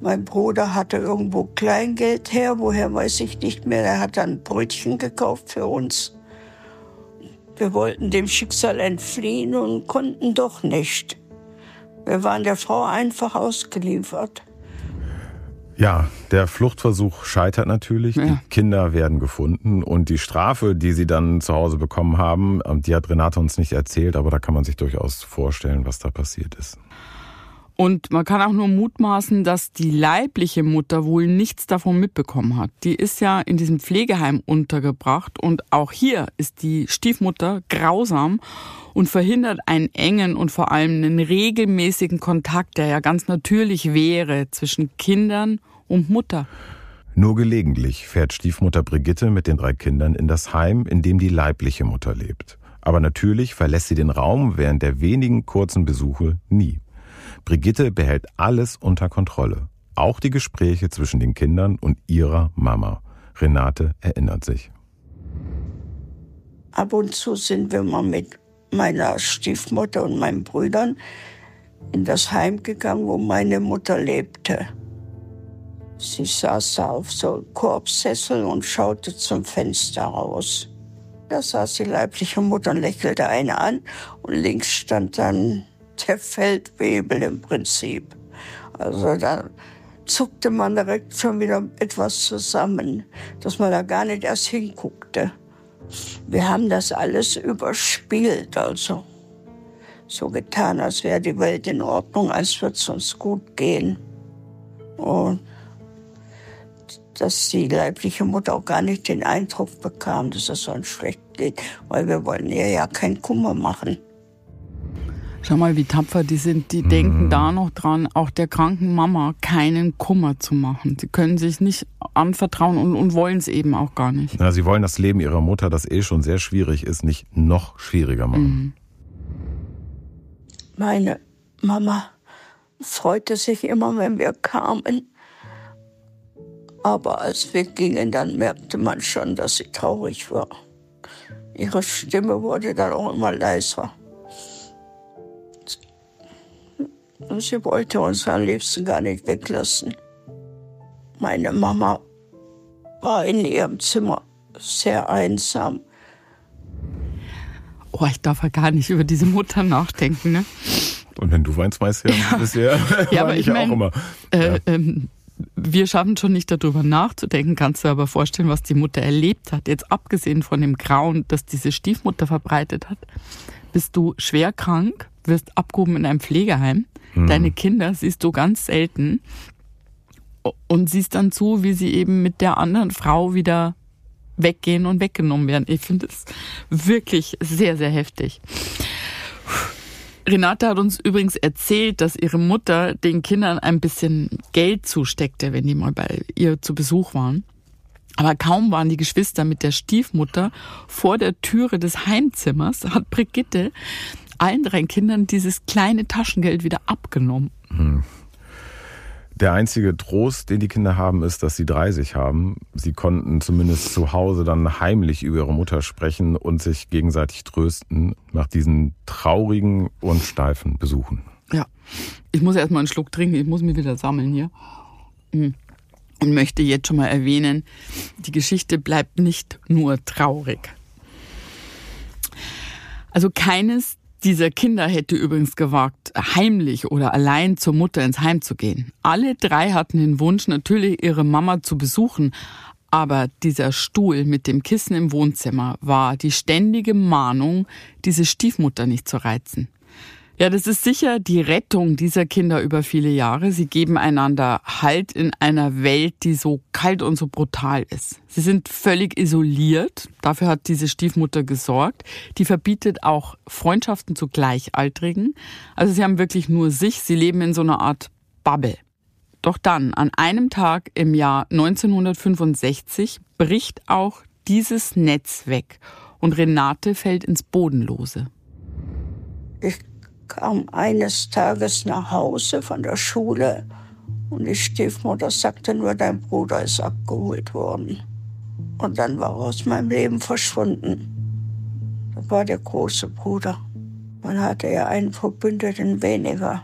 Mein Bruder hatte irgendwo Kleingeld her, woher weiß ich nicht mehr. Er hat dann Brötchen gekauft für uns. Wir wollten dem Schicksal entfliehen und konnten doch nicht. Wir waren der Frau einfach ausgeliefert. Ja, der Fluchtversuch scheitert natürlich. Ja. Die Kinder werden gefunden und die Strafe, die sie dann zu Hause bekommen haben, die hat Renate uns nicht erzählt, aber da kann man sich durchaus vorstellen, was da passiert ist. Und man kann auch nur mutmaßen, dass die leibliche Mutter wohl nichts davon mitbekommen hat. Die ist ja in diesem Pflegeheim untergebracht und auch hier ist die Stiefmutter grausam und verhindert einen engen und vor allem einen regelmäßigen Kontakt, der ja ganz natürlich wäre zwischen Kindern und Mutter. Nur gelegentlich fährt Stiefmutter Brigitte mit den drei Kindern in das Heim, in dem die leibliche Mutter lebt. Aber natürlich verlässt sie den Raum während der wenigen kurzen Besuche nie. Brigitte behält alles unter Kontrolle. Auch die Gespräche zwischen den Kindern und ihrer Mama. Renate erinnert sich. Ab und zu sind wir mal mit meiner Stiefmutter und meinen Brüdern in das Heim gegangen, wo meine Mutter lebte. Sie saß da auf so einem Korbsessel und schaute zum Fenster raus. Da saß die leibliche Mutter und lächelte eine an und links stand dann der Feldwebel im Prinzip. Also da zuckte man direkt schon wieder etwas zusammen, dass man da gar nicht erst hinguckte. Wir haben das alles überspielt, also so getan, als wäre die Welt in Ordnung, als würde es uns gut gehen. Und dass die leibliche Mutter auch gar nicht den Eindruck bekam, dass es uns schlecht geht, weil wir wollen ihr ja keinen Kummer machen. Schau mal, wie tapfer die sind. Die mhm. denken da noch dran, auch der kranken Mama keinen Kummer zu machen. Sie können sich nicht anvertrauen und, und wollen es eben auch gar nicht. Ja, sie wollen das Leben ihrer Mutter, das eh schon sehr schwierig ist, nicht noch schwieriger machen. Mhm. Meine Mama freute sich immer, wenn wir kamen. Aber als wir gingen, dann merkte man schon, dass sie traurig war. Ihre Stimme wurde dann auch immer leiser. Sie wollte uns am liebsten gar nicht weglassen. Meine Mama war in ihrem Zimmer sehr einsam. Oh, ich darf ja gar nicht über diese Mutter nachdenken, ne? Und wenn du weinst, weißt du ja, bisher ja, aber ich, mein, auch immer. Äh, ja. ähm, wir schaffen schon nicht darüber nachzudenken, kannst du aber vorstellen, was die Mutter erlebt hat. Jetzt abgesehen von dem Grauen, das diese Stiefmutter verbreitet hat, bist du schwer krank, wirst abgehoben in einem Pflegeheim. Mhm. Deine Kinder siehst du ganz selten und siehst dann zu, wie sie eben mit der anderen Frau wieder weggehen und weggenommen werden. Ich finde es wirklich sehr, sehr heftig. Renate hat uns übrigens erzählt, dass ihre Mutter den Kindern ein bisschen Geld zusteckte, wenn die mal bei ihr zu Besuch waren. Aber kaum waren die Geschwister mit der Stiefmutter vor der Türe des Heimzimmers, hat Brigitte allen drei Kindern dieses kleine Taschengeld wieder abgenommen. Hm. Der einzige Trost, den die Kinder haben, ist, dass sie 30 haben. Sie konnten zumindest zu Hause dann heimlich über ihre Mutter sprechen und sich gegenseitig trösten nach diesen traurigen und steifen Besuchen. Ja, ich muss erstmal einen Schluck trinken, ich muss mich wieder sammeln hier. Hm. Und möchte jetzt schon mal erwähnen, die Geschichte bleibt nicht nur traurig. Also keines dieser Kinder hätte übrigens gewagt, heimlich oder allein zur Mutter ins Heim zu gehen. Alle drei hatten den Wunsch, natürlich ihre Mama zu besuchen, aber dieser Stuhl mit dem Kissen im Wohnzimmer war die ständige Mahnung, diese Stiefmutter nicht zu reizen. Ja, das ist sicher die Rettung dieser Kinder über viele Jahre. Sie geben einander Halt in einer Welt, die so kalt und so brutal ist. Sie sind völlig isoliert. Dafür hat diese Stiefmutter gesorgt. Die verbietet auch Freundschaften zu Gleichaltrigen. Also sie haben wirklich nur sich. Sie leben in so einer Art Bubble. Doch dann, an einem Tag im Jahr 1965, bricht auch dieses Netz weg und Renate fällt ins Bodenlose. Ich kam eines Tages nach Hause von der Schule und die Stiefmutter sagte nur, dein Bruder ist abgeholt worden. Und dann war er aus meinem Leben verschwunden. Das war der große Bruder. Man hatte ja einen Verbündeten weniger.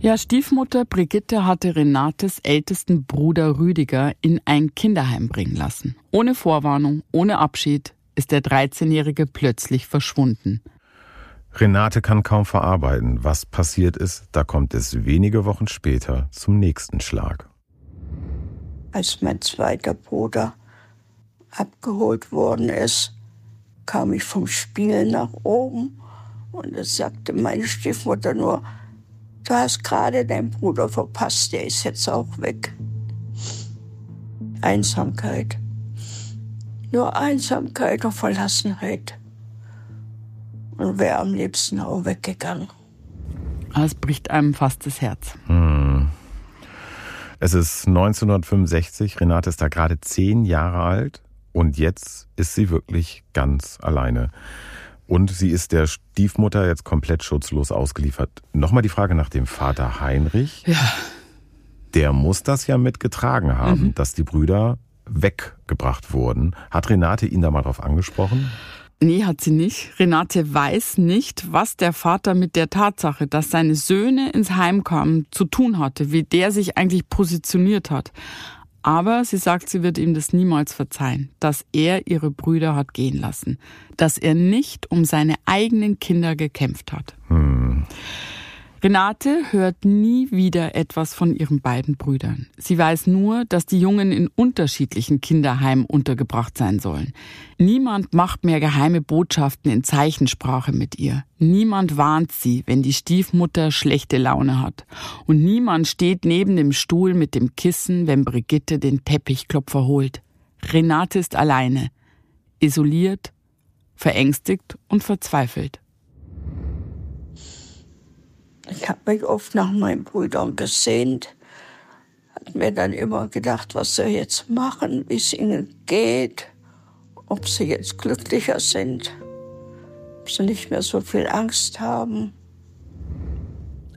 Ja, Stiefmutter Brigitte hatte Renates ältesten Bruder Rüdiger in ein Kinderheim bringen lassen. Ohne Vorwarnung, ohne Abschied ist der 13-Jährige plötzlich verschwunden. Renate kann kaum verarbeiten, was passiert ist. Da kommt es wenige Wochen später zum nächsten Schlag. Als mein zweiter Bruder abgeholt worden ist, kam ich vom Spiel nach oben und es sagte meine Stiefmutter nur, du hast gerade deinen Bruder verpasst, der ist jetzt auch weg. Einsamkeit. Nur Einsamkeit und Verlassenheit und wäre am liebsten auch weggegangen. Es bricht einem fast das Herz. Hm. Es ist 1965, Renate ist da gerade zehn Jahre alt und jetzt ist sie wirklich ganz alleine. Und sie ist der Stiefmutter jetzt komplett schutzlos ausgeliefert. Nochmal die Frage nach dem Vater Heinrich. Ja. Der muss das ja mitgetragen haben, mhm. dass die Brüder weggebracht wurden. Hat Renate ihn da mal drauf angesprochen? Nee, hat sie nicht. Renate weiß nicht, was der Vater mit der Tatsache, dass seine Söhne ins Heim kamen, zu tun hatte, wie der sich eigentlich positioniert hat. Aber sie sagt, sie wird ihm das niemals verzeihen, dass er ihre Brüder hat gehen lassen, dass er nicht um seine eigenen Kinder gekämpft hat. Hm. Renate hört nie wieder etwas von ihren beiden Brüdern. Sie weiß nur, dass die Jungen in unterschiedlichen Kinderheimen untergebracht sein sollen. Niemand macht mehr geheime Botschaften in Zeichensprache mit ihr. Niemand warnt sie, wenn die Stiefmutter schlechte Laune hat. Und niemand steht neben dem Stuhl mit dem Kissen, wenn Brigitte den Teppichklopfer holt. Renate ist alleine, isoliert, verängstigt und verzweifelt. Ich habe mich oft nach meinen Brüdern gesehnt, hat mir dann immer gedacht, was sie jetzt machen, wie es ihnen geht, ob sie jetzt glücklicher sind, ob sie nicht mehr so viel Angst haben.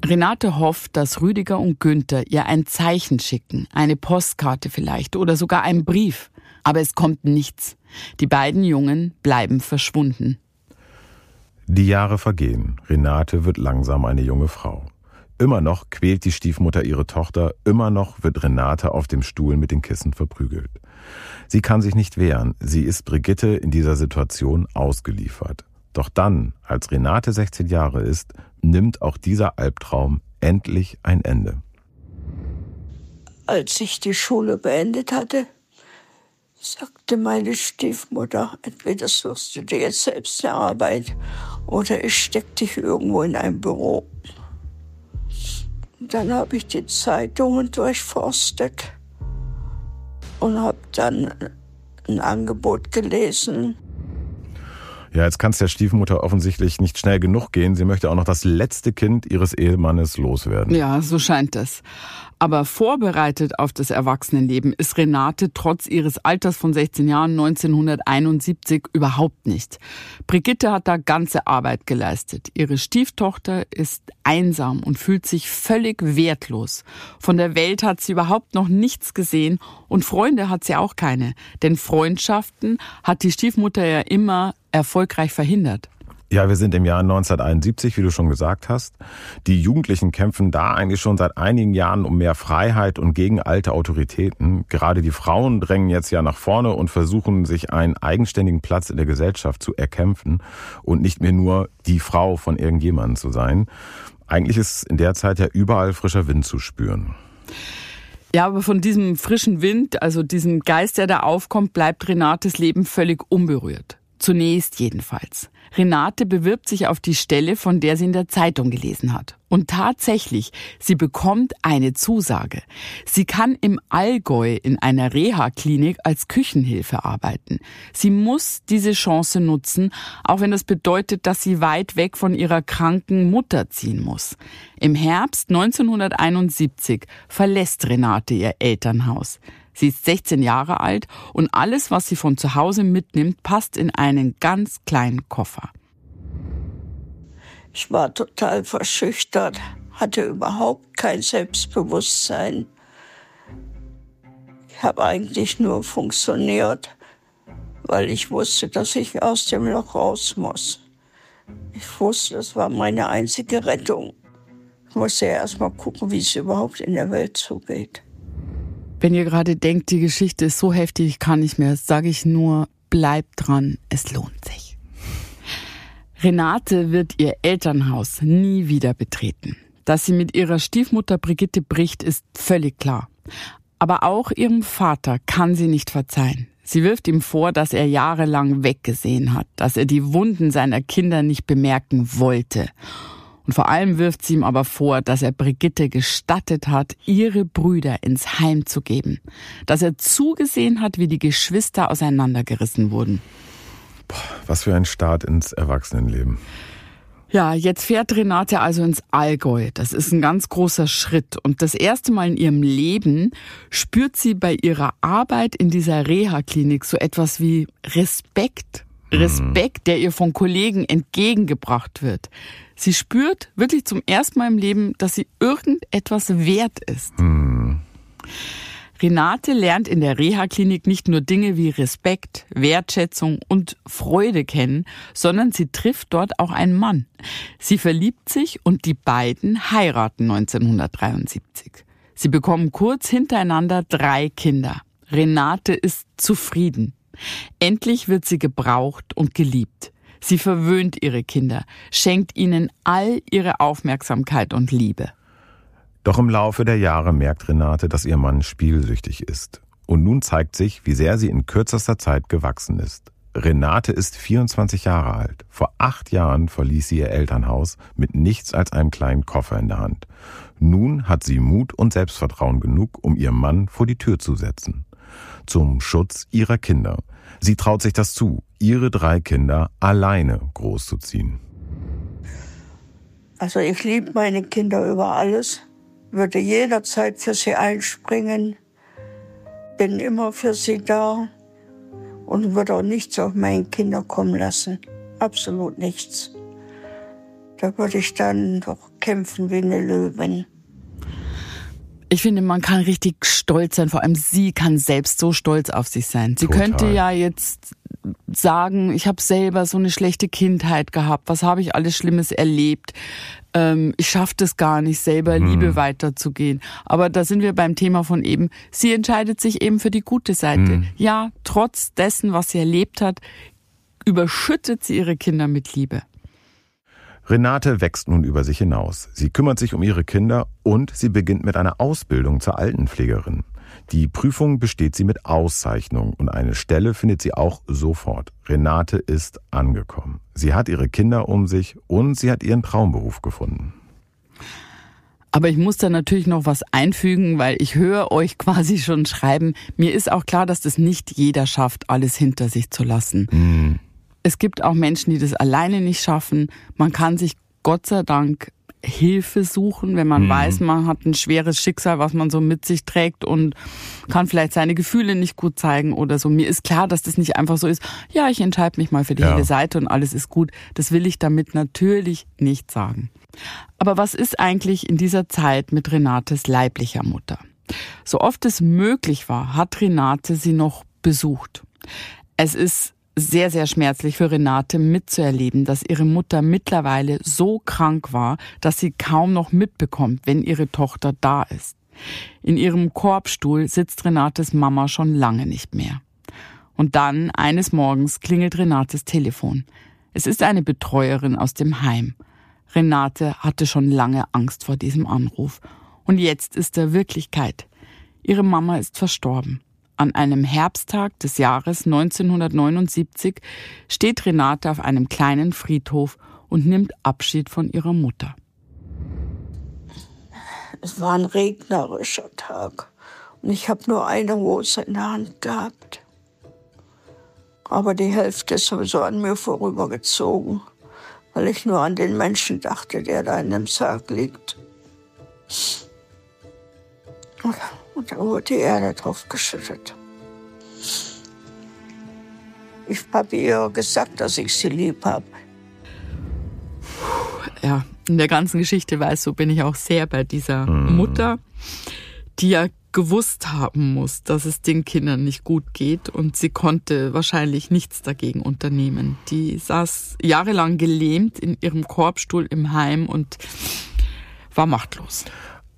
Renate hofft, dass Rüdiger und Günther ihr ein Zeichen schicken, eine Postkarte vielleicht oder sogar einen Brief. Aber es kommt nichts. Die beiden Jungen bleiben verschwunden. Die Jahre vergehen. Renate wird langsam eine junge Frau. Immer noch quält die Stiefmutter ihre Tochter, immer noch wird Renate auf dem Stuhl mit den Kissen verprügelt. Sie kann sich nicht wehren, sie ist Brigitte in dieser Situation ausgeliefert. Doch dann, als Renate 16 Jahre ist, nimmt auch dieser Albtraum endlich ein Ende. Als ich die Schule beendet hatte, sagte meine Stiefmutter, entweder suchst du dir jetzt selbst eine Arbeit oder ich steck dich irgendwo in ein Büro. Und dann habe ich die Zeitungen durchforstet und habe dann ein Angebot gelesen. Ja, jetzt kann es der Stiefmutter offensichtlich nicht schnell genug gehen. Sie möchte auch noch das letzte Kind ihres Ehemannes loswerden. Ja, so scheint es. Aber vorbereitet auf das Erwachsenenleben ist Renate trotz ihres Alters von 16 Jahren 1971 überhaupt nicht. Brigitte hat da ganze Arbeit geleistet. Ihre Stieftochter ist einsam und fühlt sich völlig wertlos. Von der Welt hat sie überhaupt noch nichts gesehen und Freunde hat sie auch keine. Denn Freundschaften hat die Stiefmutter ja immer erfolgreich verhindert. Ja, wir sind im Jahr 1971, wie du schon gesagt hast. Die Jugendlichen kämpfen da eigentlich schon seit einigen Jahren um mehr Freiheit und gegen alte Autoritäten. Gerade die Frauen drängen jetzt ja nach vorne und versuchen, sich einen eigenständigen Platz in der Gesellschaft zu erkämpfen und nicht mehr nur die Frau von irgendjemandem zu sein. Eigentlich ist in der Zeit ja überall frischer Wind zu spüren. Ja, aber von diesem frischen Wind, also diesem Geist, der da aufkommt, bleibt Renates Leben völlig unberührt. Zunächst jedenfalls. Renate bewirbt sich auf die Stelle, von der sie in der Zeitung gelesen hat. Und tatsächlich, sie bekommt eine Zusage. Sie kann im Allgäu in einer Reha-Klinik als Küchenhilfe arbeiten. Sie muss diese Chance nutzen, auch wenn das bedeutet, dass sie weit weg von ihrer kranken Mutter ziehen muss. Im Herbst 1971 verlässt Renate ihr Elternhaus. Sie ist 16 Jahre alt und alles, was sie von zu Hause mitnimmt, passt in einen ganz kleinen Koffer. Ich war total verschüchtert, hatte überhaupt kein Selbstbewusstsein. Ich habe eigentlich nur funktioniert, weil ich wusste, dass ich aus dem Loch raus muss. Ich wusste, das war meine einzige Rettung. Ich musste ja erst mal gucken, wie es überhaupt in der Welt zugeht. Wenn ihr gerade denkt, die Geschichte ist so heftig, ich kann nicht mehr, sage ich nur, bleibt dran, es lohnt sich. Renate wird ihr Elternhaus nie wieder betreten. Dass sie mit ihrer Stiefmutter Brigitte bricht, ist völlig klar. Aber auch ihrem Vater kann sie nicht verzeihen. Sie wirft ihm vor, dass er jahrelang weggesehen hat, dass er die Wunden seiner Kinder nicht bemerken wollte. Und vor allem wirft sie ihm aber vor, dass er Brigitte gestattet hat, ihre Brüder ins Heim zu geben. Dass er zugesehen hat, wie die Geschwister auseinandergerissen wurden. Boah, was für ein Start ins Erwachsenenleben. Ja, jetzt fährt Renate also ins Allgäu. Das ist ein ganz großer Schritt. Und das erste Mal in ihrem Leben spürt sie bei ihrer Arbeit in dieser Reha-Klinik so etwas wie Respekt. Respekt, der ihr von Kollegen entgegengebracht wird. Sie spürt wirklich zum ersten Mal im Leben, dass sie irgendetwas wert ist. Mhm. Renate lernt in der Reha-Klinik nicht nur Dinge wie Respekt, Wertschätzung und Freude kennen, sondern sie trifft dort auch einen Mann. Sie verliebt sich und die beiden heiraten 1973. Sie bekommen kurz hintereinander drei Kinder. Renate ist zufrieden. Endlich wird sie gebraucht und geliebt. Sie verwöhnt ihre Kinder, schenkt ihnen all ihre Aufmerksamkeit und Liebe. Doch im Laufe der Jahre merkt Renate, dass ihr Mann spielsüchtig ist. Und nun zeigt sich, wie sehr sie in kürzester Zeit gewachsen ist. Renate ist 24 Jahre alt. Vor acht Jahren verließ sie ihr Elternhaus mit nichts als einem kleinen Koffer in der Hand. Nun hat sie Mut und Selbstvertrauen genug, um ihrem Mann vor die Tür zu setzen. Zum Schutz ihrer Kinder. Sie traut sich das zu, ihre drei Kinder alleine großzuziehen. Also ich liebe meine Kinder über alles würde jederzeit für sie einspringen, bin immer für sie da und würde auch nichts auf meine Kinder kommen lassen. Absolut nichts. Da würde ich dann doch kämpfen wie eine Löwin. Ich finde, man kann richtig stolz sein. Vor allem sie kann selbst so stolz auf sich sein. Sie Total. könnte ja jetzt sagen, ich habe selber so eine schlechte Kindheit gehabt. Was habe ich alles Schlimmes erlebt? ähm, ich schaffe das gar nicht, selber hm. Liebe weiterzugehen. Aber da sind wir beim Thema von eben, sie entscheidet sich eben für die gute Seite. Hm. Ja, trotz dessen, was sie erlebt hat, überschüttet sie ihre Kinder mit Liebe. Renate wächst nun über sich hinaus. Sie kümmert sich um ihre Kinder und sie beginnt mit einer Ausbildung zur Altenpflegerin. Die Prüfung besteht sie mit Auszeichnung und eine Stelle findet sie auch sofort. Renate ist angekommen. Sie hat ihre Kinder um sich und sie hat ihren Traumberuf gefunden. Aber ich muss da natürlich noch was einfügen, weil ich höre euch quasi schon schreiben. Mir ist auch klar, dass das nicht jeder schafft, alles hinter sich zu lassen. Mhm. Es gibt auch Menschen, die das alleine nicht schaffen. Man kann sich Gott sei Dank Hilfe suchen, wenn man mhm. weiß, man hat ein schweres Schicksal, was man so mit sich trägt und kann vielleicht seine Gefühle nicht gut zeigen oder so. Mir ist klar, dass das nicht einfach so ist, ja, ich entscheide mich mal für die ja. helle Seite und alles ist gut. Das will ich damit natürlich nicht sagen. Aber was ist eigentlich in dieser Zeit mit Renates leiblicher Mutter? So oft es möglich war, hat Renate sie noch besucht. Es ist sehr, sehr schmerzlich für Renate mitzuerleben, dass ihre Mutter mittlerweile so krank war, dass sie kaum noch mitbekommt, wenn ihre Tochter da ist. In ihrem Korbstuhl sitzt Renates Mama schon lange nicht mehr. Und dann, eines Morgens, klingelt Renates Telefon. Es ist eine Betreuerin aus dem Heim. Renate hatte schon lange Angst vor diesem Anruf. Und jetzt ist er Wirklichkeit. Ihre Mama ist verstorben. An einem Herbsttag des Jahres 1979 steht Renate auf einem kleinen Friedhof und nimmt Abschied von ihrer Mutter. Es war ein regnerischer Tag und ich habe nur eine Hose in der Hand gehabt. Aber die Hälfte ist sowieso an mir vorübergezogen, weil ich nur an den Menschen dachte, der da in dem Sarg liegt. Und da wurde die Erde drauf geschüttet. Ich habe ihr gesagt, dass ich sie lieb habe. Ja, in der ganzen Geschichte weißt du, bin ich auch sehr bei dieser mhm. Mutter, die ja gewusst haben muss, dass es den Kindern nicht gut geht und sie konnte wahrscheinlich nichts dagegen unternehmen. Die saß jahrelang gelähmt in ihrem Korbstuhl im Heim und war machtlos.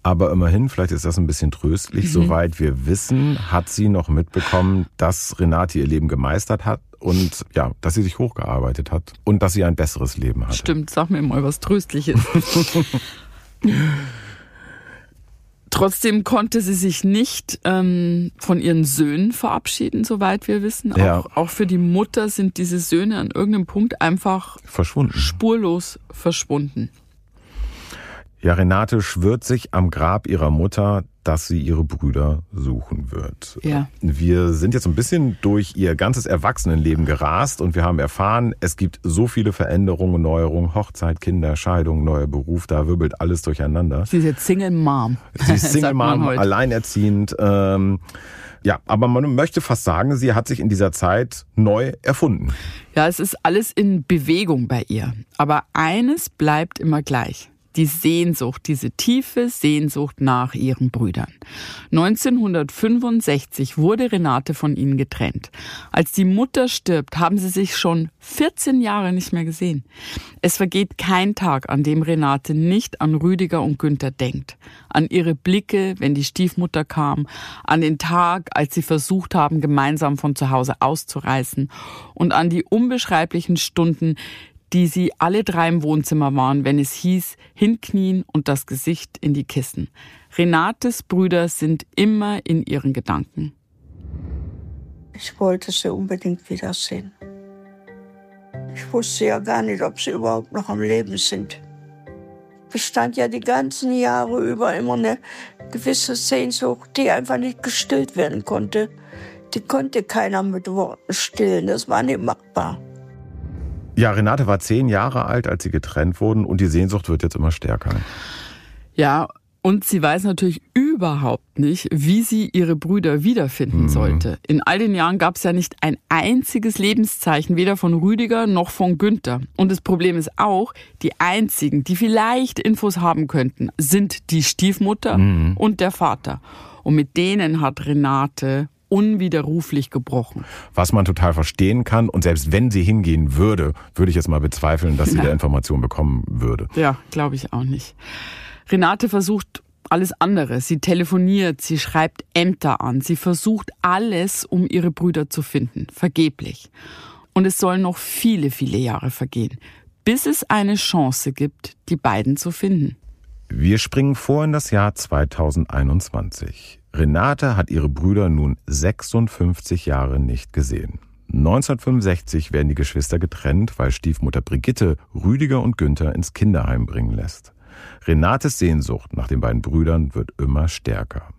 Aber immerhin, vielleicht ist das ein bisschen tröstlich, mhm. soweit wir wissen, hat sie noch mitbekommen, dass Renate ihr Leben gemeistert hat und ja, dass sie sich hochgearbeitet hat und dass sie ein besseres Leben hat. Stimmt, sag mir mal was Tröstliches. Trotzdem konnte sie sich nicht ähm, von ihren Söhnen verabschieden, soweit wir wissen. Ja. Auch, auch für die Mutter sind diese Söhne an irgendeinem Punkt einfach verschwunden. spurlos verschwunden. Ja, Renate schwört sich am Grab ihrer Mutter, dass sie ihre Brüder suchen wird. Ja. Wir sind jetzt ein bisschen durch ihr ganzes Erwachsenenleben gerast und wir haben erfahren, es gibt so viele Veränderungen, Neuerungen, Hochzeit, Kinder, Scheidung, neuer Beruf, da wirbelt alles durcheinander. Sie ist jetzt Single Mom. Sie ist Single Mom, alleinerziehend. Ähm, ja, aber man möchte fast sagen, sie hat sich in dieser Zeit neu erfunden. Ja, es ist alles in Bewegung bei ihr. Aber eines bleibt immer gleich. Die Sehnsucht, diese tiefe Sehnsucht nach ihren Brüdern. 1965 wurde Renate von ihnen getrennt. Als die Mutter stirbt, haben sie sich schon 14 Jahre nicht mehr gesehen. Es vergeht kein Tag, an dem Renate nicht an Rüdiger und Günther denkt. An ihre Blicke, wenn die Stiefmutter kam, an den Tag, als sie versucht haben, gemeinsam von zu Hause auszureißen und an die unbeschreiblichen Stunden, die sie alle drei im Wohnzimmer waren, wenn es hieß, hinknien und das Gesicht in die Kissen. Renates Brüder sind immer in ihren Gedanken. Ich wollte sie unbedingt wiedersehen. Ich wusste ja gar nicht, ob sie überhaupt noch am Leben sind. Bestand ja die ganzen Jahre über immer eine gewisse Sehnsucht, die einfach nicht gestillt werden konnte. Die konnte keiner mit Worten stillen, das war nicht machbar. Ja, Renate war zehn Jahre alt, als sie getrennt wurden und die Sehnsucht wird jetzt immer stärker. Ja, und sie weiß natürlich überhaupt nicht, wie sie ihre Brüder wiederfinden mhm. sollte. In all den Jahren gab es ja nicht ein einziges Lebenszeichen, weder von Rüdiger noch von Günther. Und das Problem ist auch, die einzigen, die vielleicht Infos haben könnten, sind die Stiefmutter mhm. und der Vater. Und mit denen hat Renate unwiderruflich gebrochen. Was man total verstehen kann und selbst wenn sie hingehen würde, würde ich jetzt mal bezweifeln, dass sie ja. der Information bekommen würde. Ja, glaube ich auch nicht. Renate versucht alles andere. Sie telefoniert, sie schreibt Ämter an, sie versucht alles, um ihre Brüder zu finden, vergeblich. Und es sollen noch viele, viele Jahre vergehen, bis es eine Chance gibt, die beiden zu finden. Wir springen vor in das Jahr 2021. Renate hat ihre Brüder nun 56 Jahre nicht gesehen. 1965 werden die Geschwister getrennt, weil Stiefmutter Brigitte Rüdiger und Günther ins Kinderheim bringen lässt. Renates Sehnsucht nach den beiden Brüdern wird immer stärker.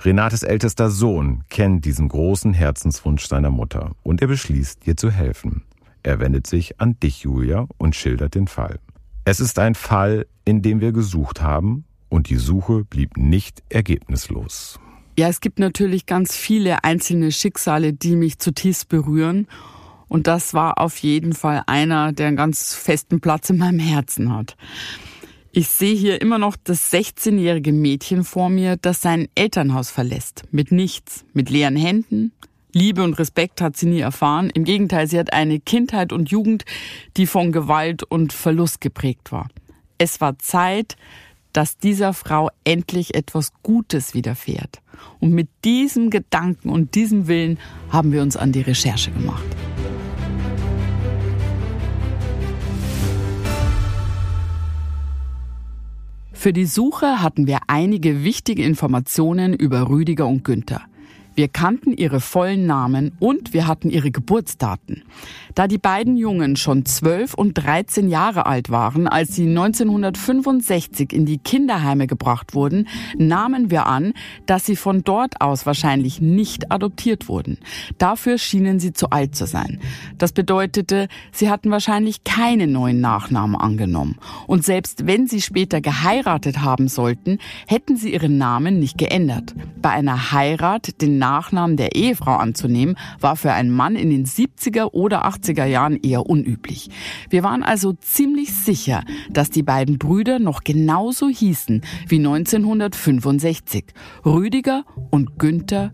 Renates ältester Sohn kennt diesen großen Herzenswunsch seiner Mutter und er beschließt, ihr zu helfen. Er wendet sich an dich, Julia, und schildert den Fall. Es ist ein Fall, in dem wir gesucht haben und die Suche blieb nicht ergebnislos. Ja, es gibt natürlich ganz viele einzelne Schicksale, die mich zutiefst berühren. Und das war auf jeden Fall einer, der einen ganz festen Platz in meinem Herzen hat. Ich sehe hier immer noch das 16-jährige Mädchen vor mir, das sein Elternhaus verlässt. Mit nichts, mit leeren Händen. Liebe und Respekt hat sie nie erfahren. Im Gegenteil, sie hat eine Kindheit und Jugend, die von Gewalt und Verlust geprägt war. Es war Zeit, dass dieser Frau endlich etwas Gutes widerfährt. Und mit diesem Gedanken und diesem Willen haben wir uns an die Recherche gemacht. Für die Suche hatten wir einige wichtige Informationen über Rüdiger und Günther. Wir kannten ihre vollen Namen und wir hatten ihre Geburtsdaten. Da die beiden Jungen schon 12 und 13 Jahre alt waren, als sie 1965 in die Kinderheime gebracht wurden, nahmen wir an, dass sie von dort aus wahrscheinlich nicht adoptiert wurden. Dafür schienen sie zu alt zu sein. Das bedeutete, sie hatten wahrscheinlich keine neuen Nachnamen angenommen. Und selbst wenn sie später geheiratet haben sollten, hätten sie ihren Namen nicht geändert. Bei einer Heirat den Nachnamen der Ehefrau anzunehmen, war für einen Mann in den 70er oder 80er Jahren eher unüblich. Wir waren also ziemlich sicher, dass die beiden Brüder noch genauso hießen wie 1965. Rüdiger und Günther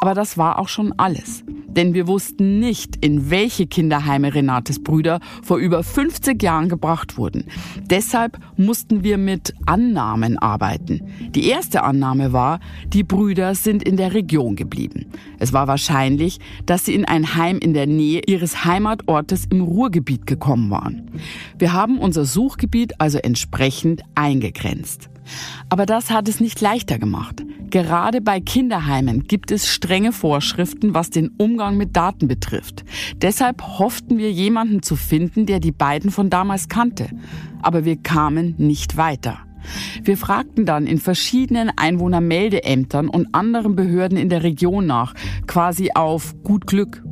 aber das war auch schon alles. Denn wir wussten nicht, in welche Kinderheime Renates Brüder vor über 50 Jahren gebracht wurden. Deshalb mussten wir mit Annahmen arbeiten. Die erste Annahme war, die Brüder sind in der Region geblieben. Es war wahrscheinlich, dass sie in ein Heim in der Nähe ihres Heimatortes im Ruhrgebiet gekommen waren. Wir haben unser Suchgebiet also entsprechend eingegrenzt. Aber das hat es nicht leichter gemacht. Gerade bei Kinderheimen gibt es strenge Vorschriften, was den Umgang mit Daten betrifft. Deshalb hofften wir jemanden zu finden, der die beiden von damals kannte. Aber wir kamen nicht weiter. Wir fragten dann in verschiedenen Einwohnermeldeämtern und anderen Behörden in der Region nach, quasi auf gut Glück.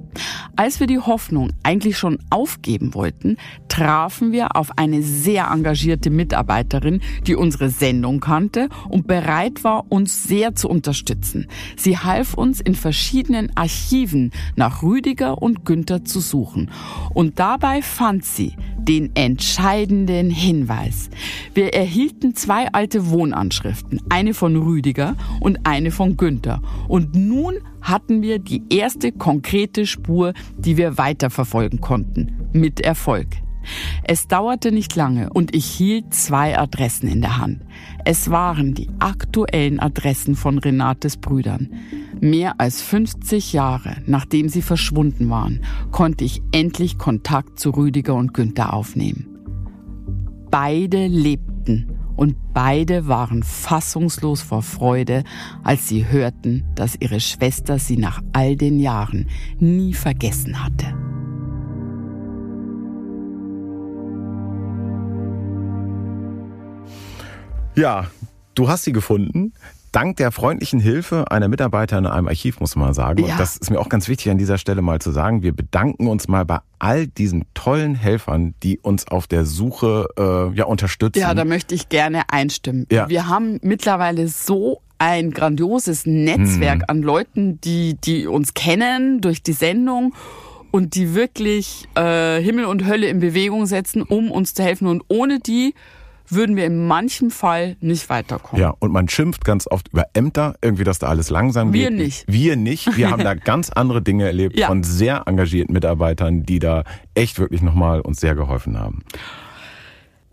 Als wir die Hoffnung eigentlich schon aufgeben wollten, trafen wir auf eine sehr engagierte Mitarbeiterin, die unsere Sendung kannte und bereit war, uns sehr zu unterstützen. Sie half uns in verschiedenen Archiven nach Rüdiger und Günther zu suchen. Und dabei fand sie den entscheidenden Hinweis. Wir erhielten zwei alte Wohnanschriften, eine von Rüdiger und eine von Günther. Und nun hatten wir die erste konkrete Spur, die wir weiterverfolgen konnten. Mit Erfolg. Es dauerte nicht lange und ich hielt zwei Adressen in der Hand. Es waren die aktuellen Adressen von Renates Brüdern. Mehr als 50 Jahre nachdem sie verschwunden waren, konnte ich endlich Kontakt zu Rüdiger und Günther aufnehmen. Beide lebten und beide waren fassungslos vor Freude, als sie hörten, dass ihre Schwester sie nach all den Jahren nie vergessen hatte. Ja, du hast sie gefunden. Dank der freundlichen Hilfe einer Mitarbeiterin in einem Archiv, muss man sagen. Ja. Und das ist mir auch ganz wichtig an dieser Stelle mal zu sagen. Wir bedanken uns mal bei all diesen tollen Helfern, die uns auf der Suche äh, ja unterstützen. Ja, da möchte ich gerne einstimmen. Ja. Wir haben mittlerweile so ein grandioses Netzwerk hm. an Leuten, die, die uns kennen durch die Sendung und die wirklich äh, Himmel und Hölle in Bewegung setzen, um uns zu helfen. Und ohne die würden wir in manchem Fall nicht weiterkommen. Ja, und man schimpft ganz oft über Ämter, irgendwie, dass da alles langsam wir geht. Wir nicht. Wir nicht. Wir haben da ganz andere Dinge erlebt ja. von sehr engagierten Mitarbeitern, die da echt wirklich nochmal uns sehr geholfen haben.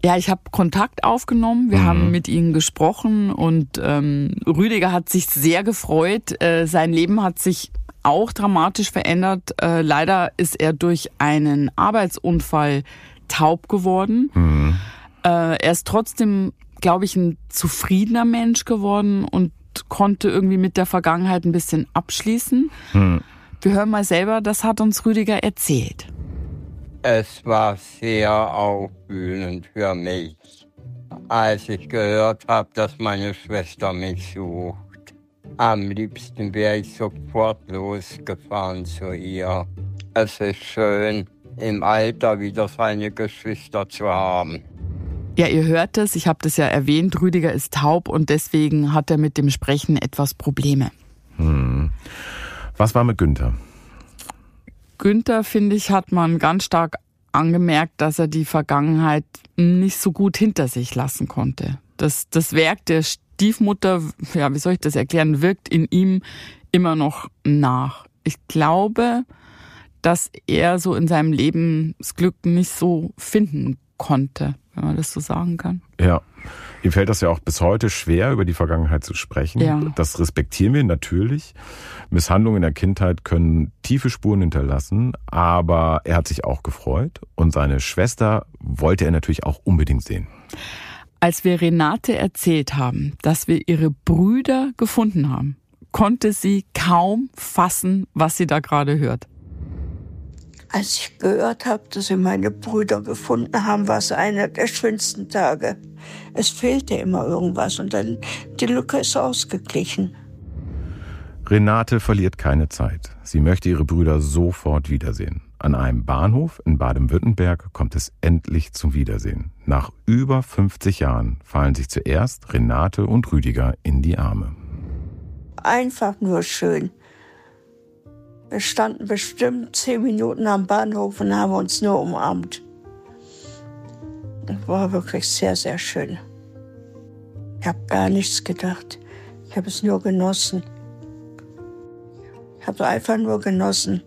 Ja, ich habe Kontakt aufgenommen. Wir mhm. haben mit ihnen gesprochen und ähm, Rüdiger hat sich sehr gefreut. Äh, sein Leben hat sich auch dramatisch verändert. Äh, leider ist er durch einen Arbeitsunfall taub geworden. Mhm. Äh, er ist trotzdem, glaube ich, ein zufriedener Mensch geworden und konnte irgendwie mit der Vergangenheit ein bisschen abschließen. Hm. Wir hören mal selber, das hat uns Rüdiger erzählt. Es war sehr aufwühlend für mich, als ich gehört habe, dass meine Schwester mich sucht. Am liebsten wäre ich sofort losgefahren zu ihr. Es ist schön, im Alter wieder seine Geschwister zu haben. Ja, ihr hört es, ich habe das ja erwähnt, Rüdiger ist taub und deswegen hat er mit dem Sprechen etwas Probleme. Hm. Was war mit Günther? Günther, finde ich, hat man ganz stark angemerkt, dass er die Vergangenheit nicht so gut hinter sich lassen konnte. Das, das Werk der Stiefmutter, ja, wie soll ich das erklären, wirkt in ihm immer noch nach. Ich glaube, dass er so in seinem Leben das Glück nicht so finden konnte wenn man das so sagen kann. Ja. Ihm fällt das ja auch bis heute schwer, über die Vergangenheit zu sprechen. Ja. Das respektieren wir natürlich. Misshandlungen in der Kindheit können tiefe Spuren hinterlassen, aber er hat sich auch gefreut und seine Schwester wollte er natürlich auch unbedingt sehen. Als wir Renate erzählt haben, dass wir ihre Brüder gefunden haben, konnte sie kaum fassen, was sie da gerade hört. Als ich gehört habe, dass sie meine Brüder gefunden haben, war es einer der schönsten Tage. Es fehlte immer irgendwas und dann die Lücke ist ausgeglichen. Renate verliert keine Zeit. Sie möchte ihre Brüder sofort wiedersehen. An einem Bahnhof in Baden-Württemberg kommt es endlich zum Wiedersehen. Nach über 50 Jahren fallen sich zuerst Renate und Rüdiger in die Arme. Einfach nur schön. Wir standen bestimmt zehn Minuten am Bahnhof und haben uns nur umarmt. Das war wirklich sehr, sehr schön. Ich habe gar nichts gedacht. Ich habe es nur genossen. Ich habe einfach nur genossen.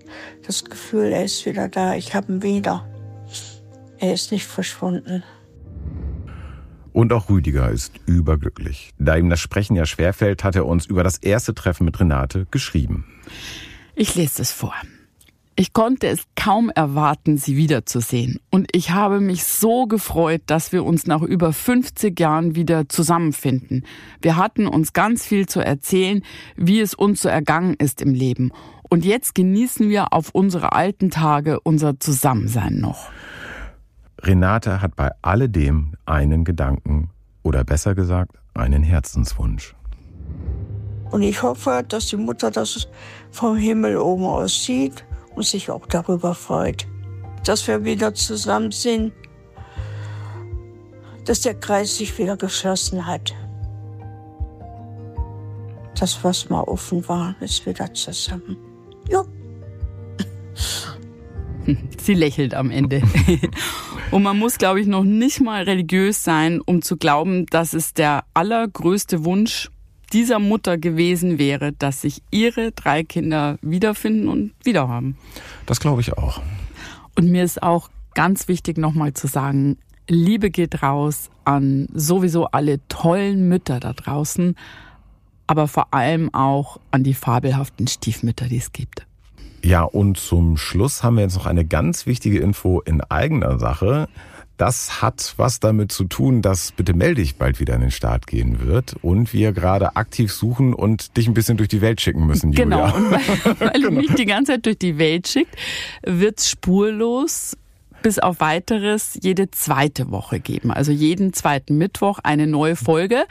Das Gefühl, er ist wieder da. Ich habe ihn wieder. Er ist nicht verschwunden. Und auch Rüdiger ist überglücklich. Da ihm das Sprechen ja schwerfällt, hat er uns über das erste Treffen mit Renate geschrieben. Ich lese es vor. Ich konnte es kaum erwarten, sie wiederzusehen. Und ich habe mich so gefreut, dass wir uns nach über 50 Jahren wieder zusammenfinden. Wir hatten uns ganz viel zu erzählen, wie es uns so ergangen ist im Leben. Und jetzt genießen wir auf unsere alten Tage unser Zusammensein noch. Renate hat bei alledem einen Gedanken oder besser gesagt einen Herzenswunsch. Und ich hoffe, dass die Mutter das vom Himmel oben aus sieht und sich auch darüber freut, dass wir wieder zusammen sind, dass der Kreis sich wieder geschlossen hat. Das, was mal offen war, ist wieder zusammen. Ja. Sie lächelt am Ende. Und man muss, glaube ich, noch nicht mal religiös sein, um zu glauben, dass es der allergrößte Wunsch dieser Mutter gewesen wäre, dass sich ihre drei Kinder wiederfinden und wiederhaben. Das glaube ich auch. Und mir ist auch ganz wichtig nochmal zu sagen, Liebe geht raus an sowieso alle tollen Mütter da draußen, aber vor allem auch an die fabelhaften Stiefmütter, die es gibt. Ja, und zum Schluss haben wir jetzt noch eine ganz wichtige Info in eigener Sache. Das hat was damit zu tun, dass bitte melde dich bald wieder in den Start gehen wird und wir gerade aktiv suchen und dich ein bisschen durch die Welt schicken müssen, Julia. Genau, und weil, weil genau. du mich die ganze Zeit durch die Welt schickt, wird's spurlos bis auf weiteres jede zweite Woche geben. Also jeden zweiten Mittwoch eine neue Folge.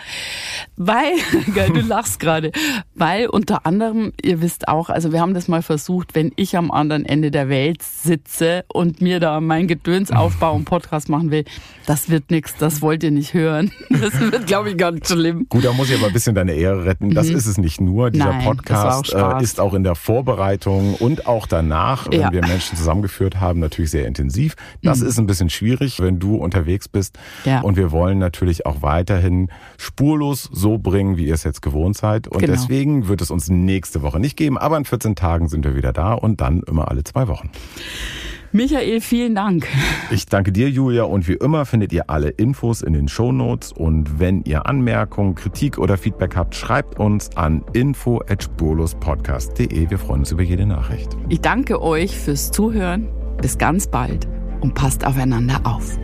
Weil, geil, du lachst gerade, weil unter anderem, ihr wisst auch, also wir haben das mal versucht, wenn ich am anderen Ende der Welt sitze und mir da mein Gedöns aufbaue und Podcast machen will, das wird nichts, das wollt ihr nicht hören. Das wird, glaube ich, ganz schlimm. Gut, da muss ich aber ein bisschen deine Ehre retten. Das mhm. ist es nicht nur. Dieser Nein, Podcast auch äh, ist auch in der Vorbereitung und auch danach, wenn ja. wir Menschen zusammengeführt haben, natürlich sehr intensiv. Das mhm. ist ein bisschen schwierig, wenn du unterwegs bist. Ja. Und wir wollen natürlich auch weiterhin spurlos so bringen, wie ihr es jetzt gewohnt seid. Und genau. deswegen wird es uns nächste Woche nicht geben, aber in 14 Tagen sind wir wieder da und dann immer alle zwei Wochen. Michael, vielen Dank. Ich danke dir, Julia. Und wie immer findet ihr alle Infos in den Show Notes. Und wenn ihr Anmerkungen, Kritik oder Feedback habt, schreibt uns an info.spurlospodcast.de. Wir freuen uns über jede Nachricht. Ich danke euch fürs Zuhören. Bis ganz bald und passt aufeinander auf.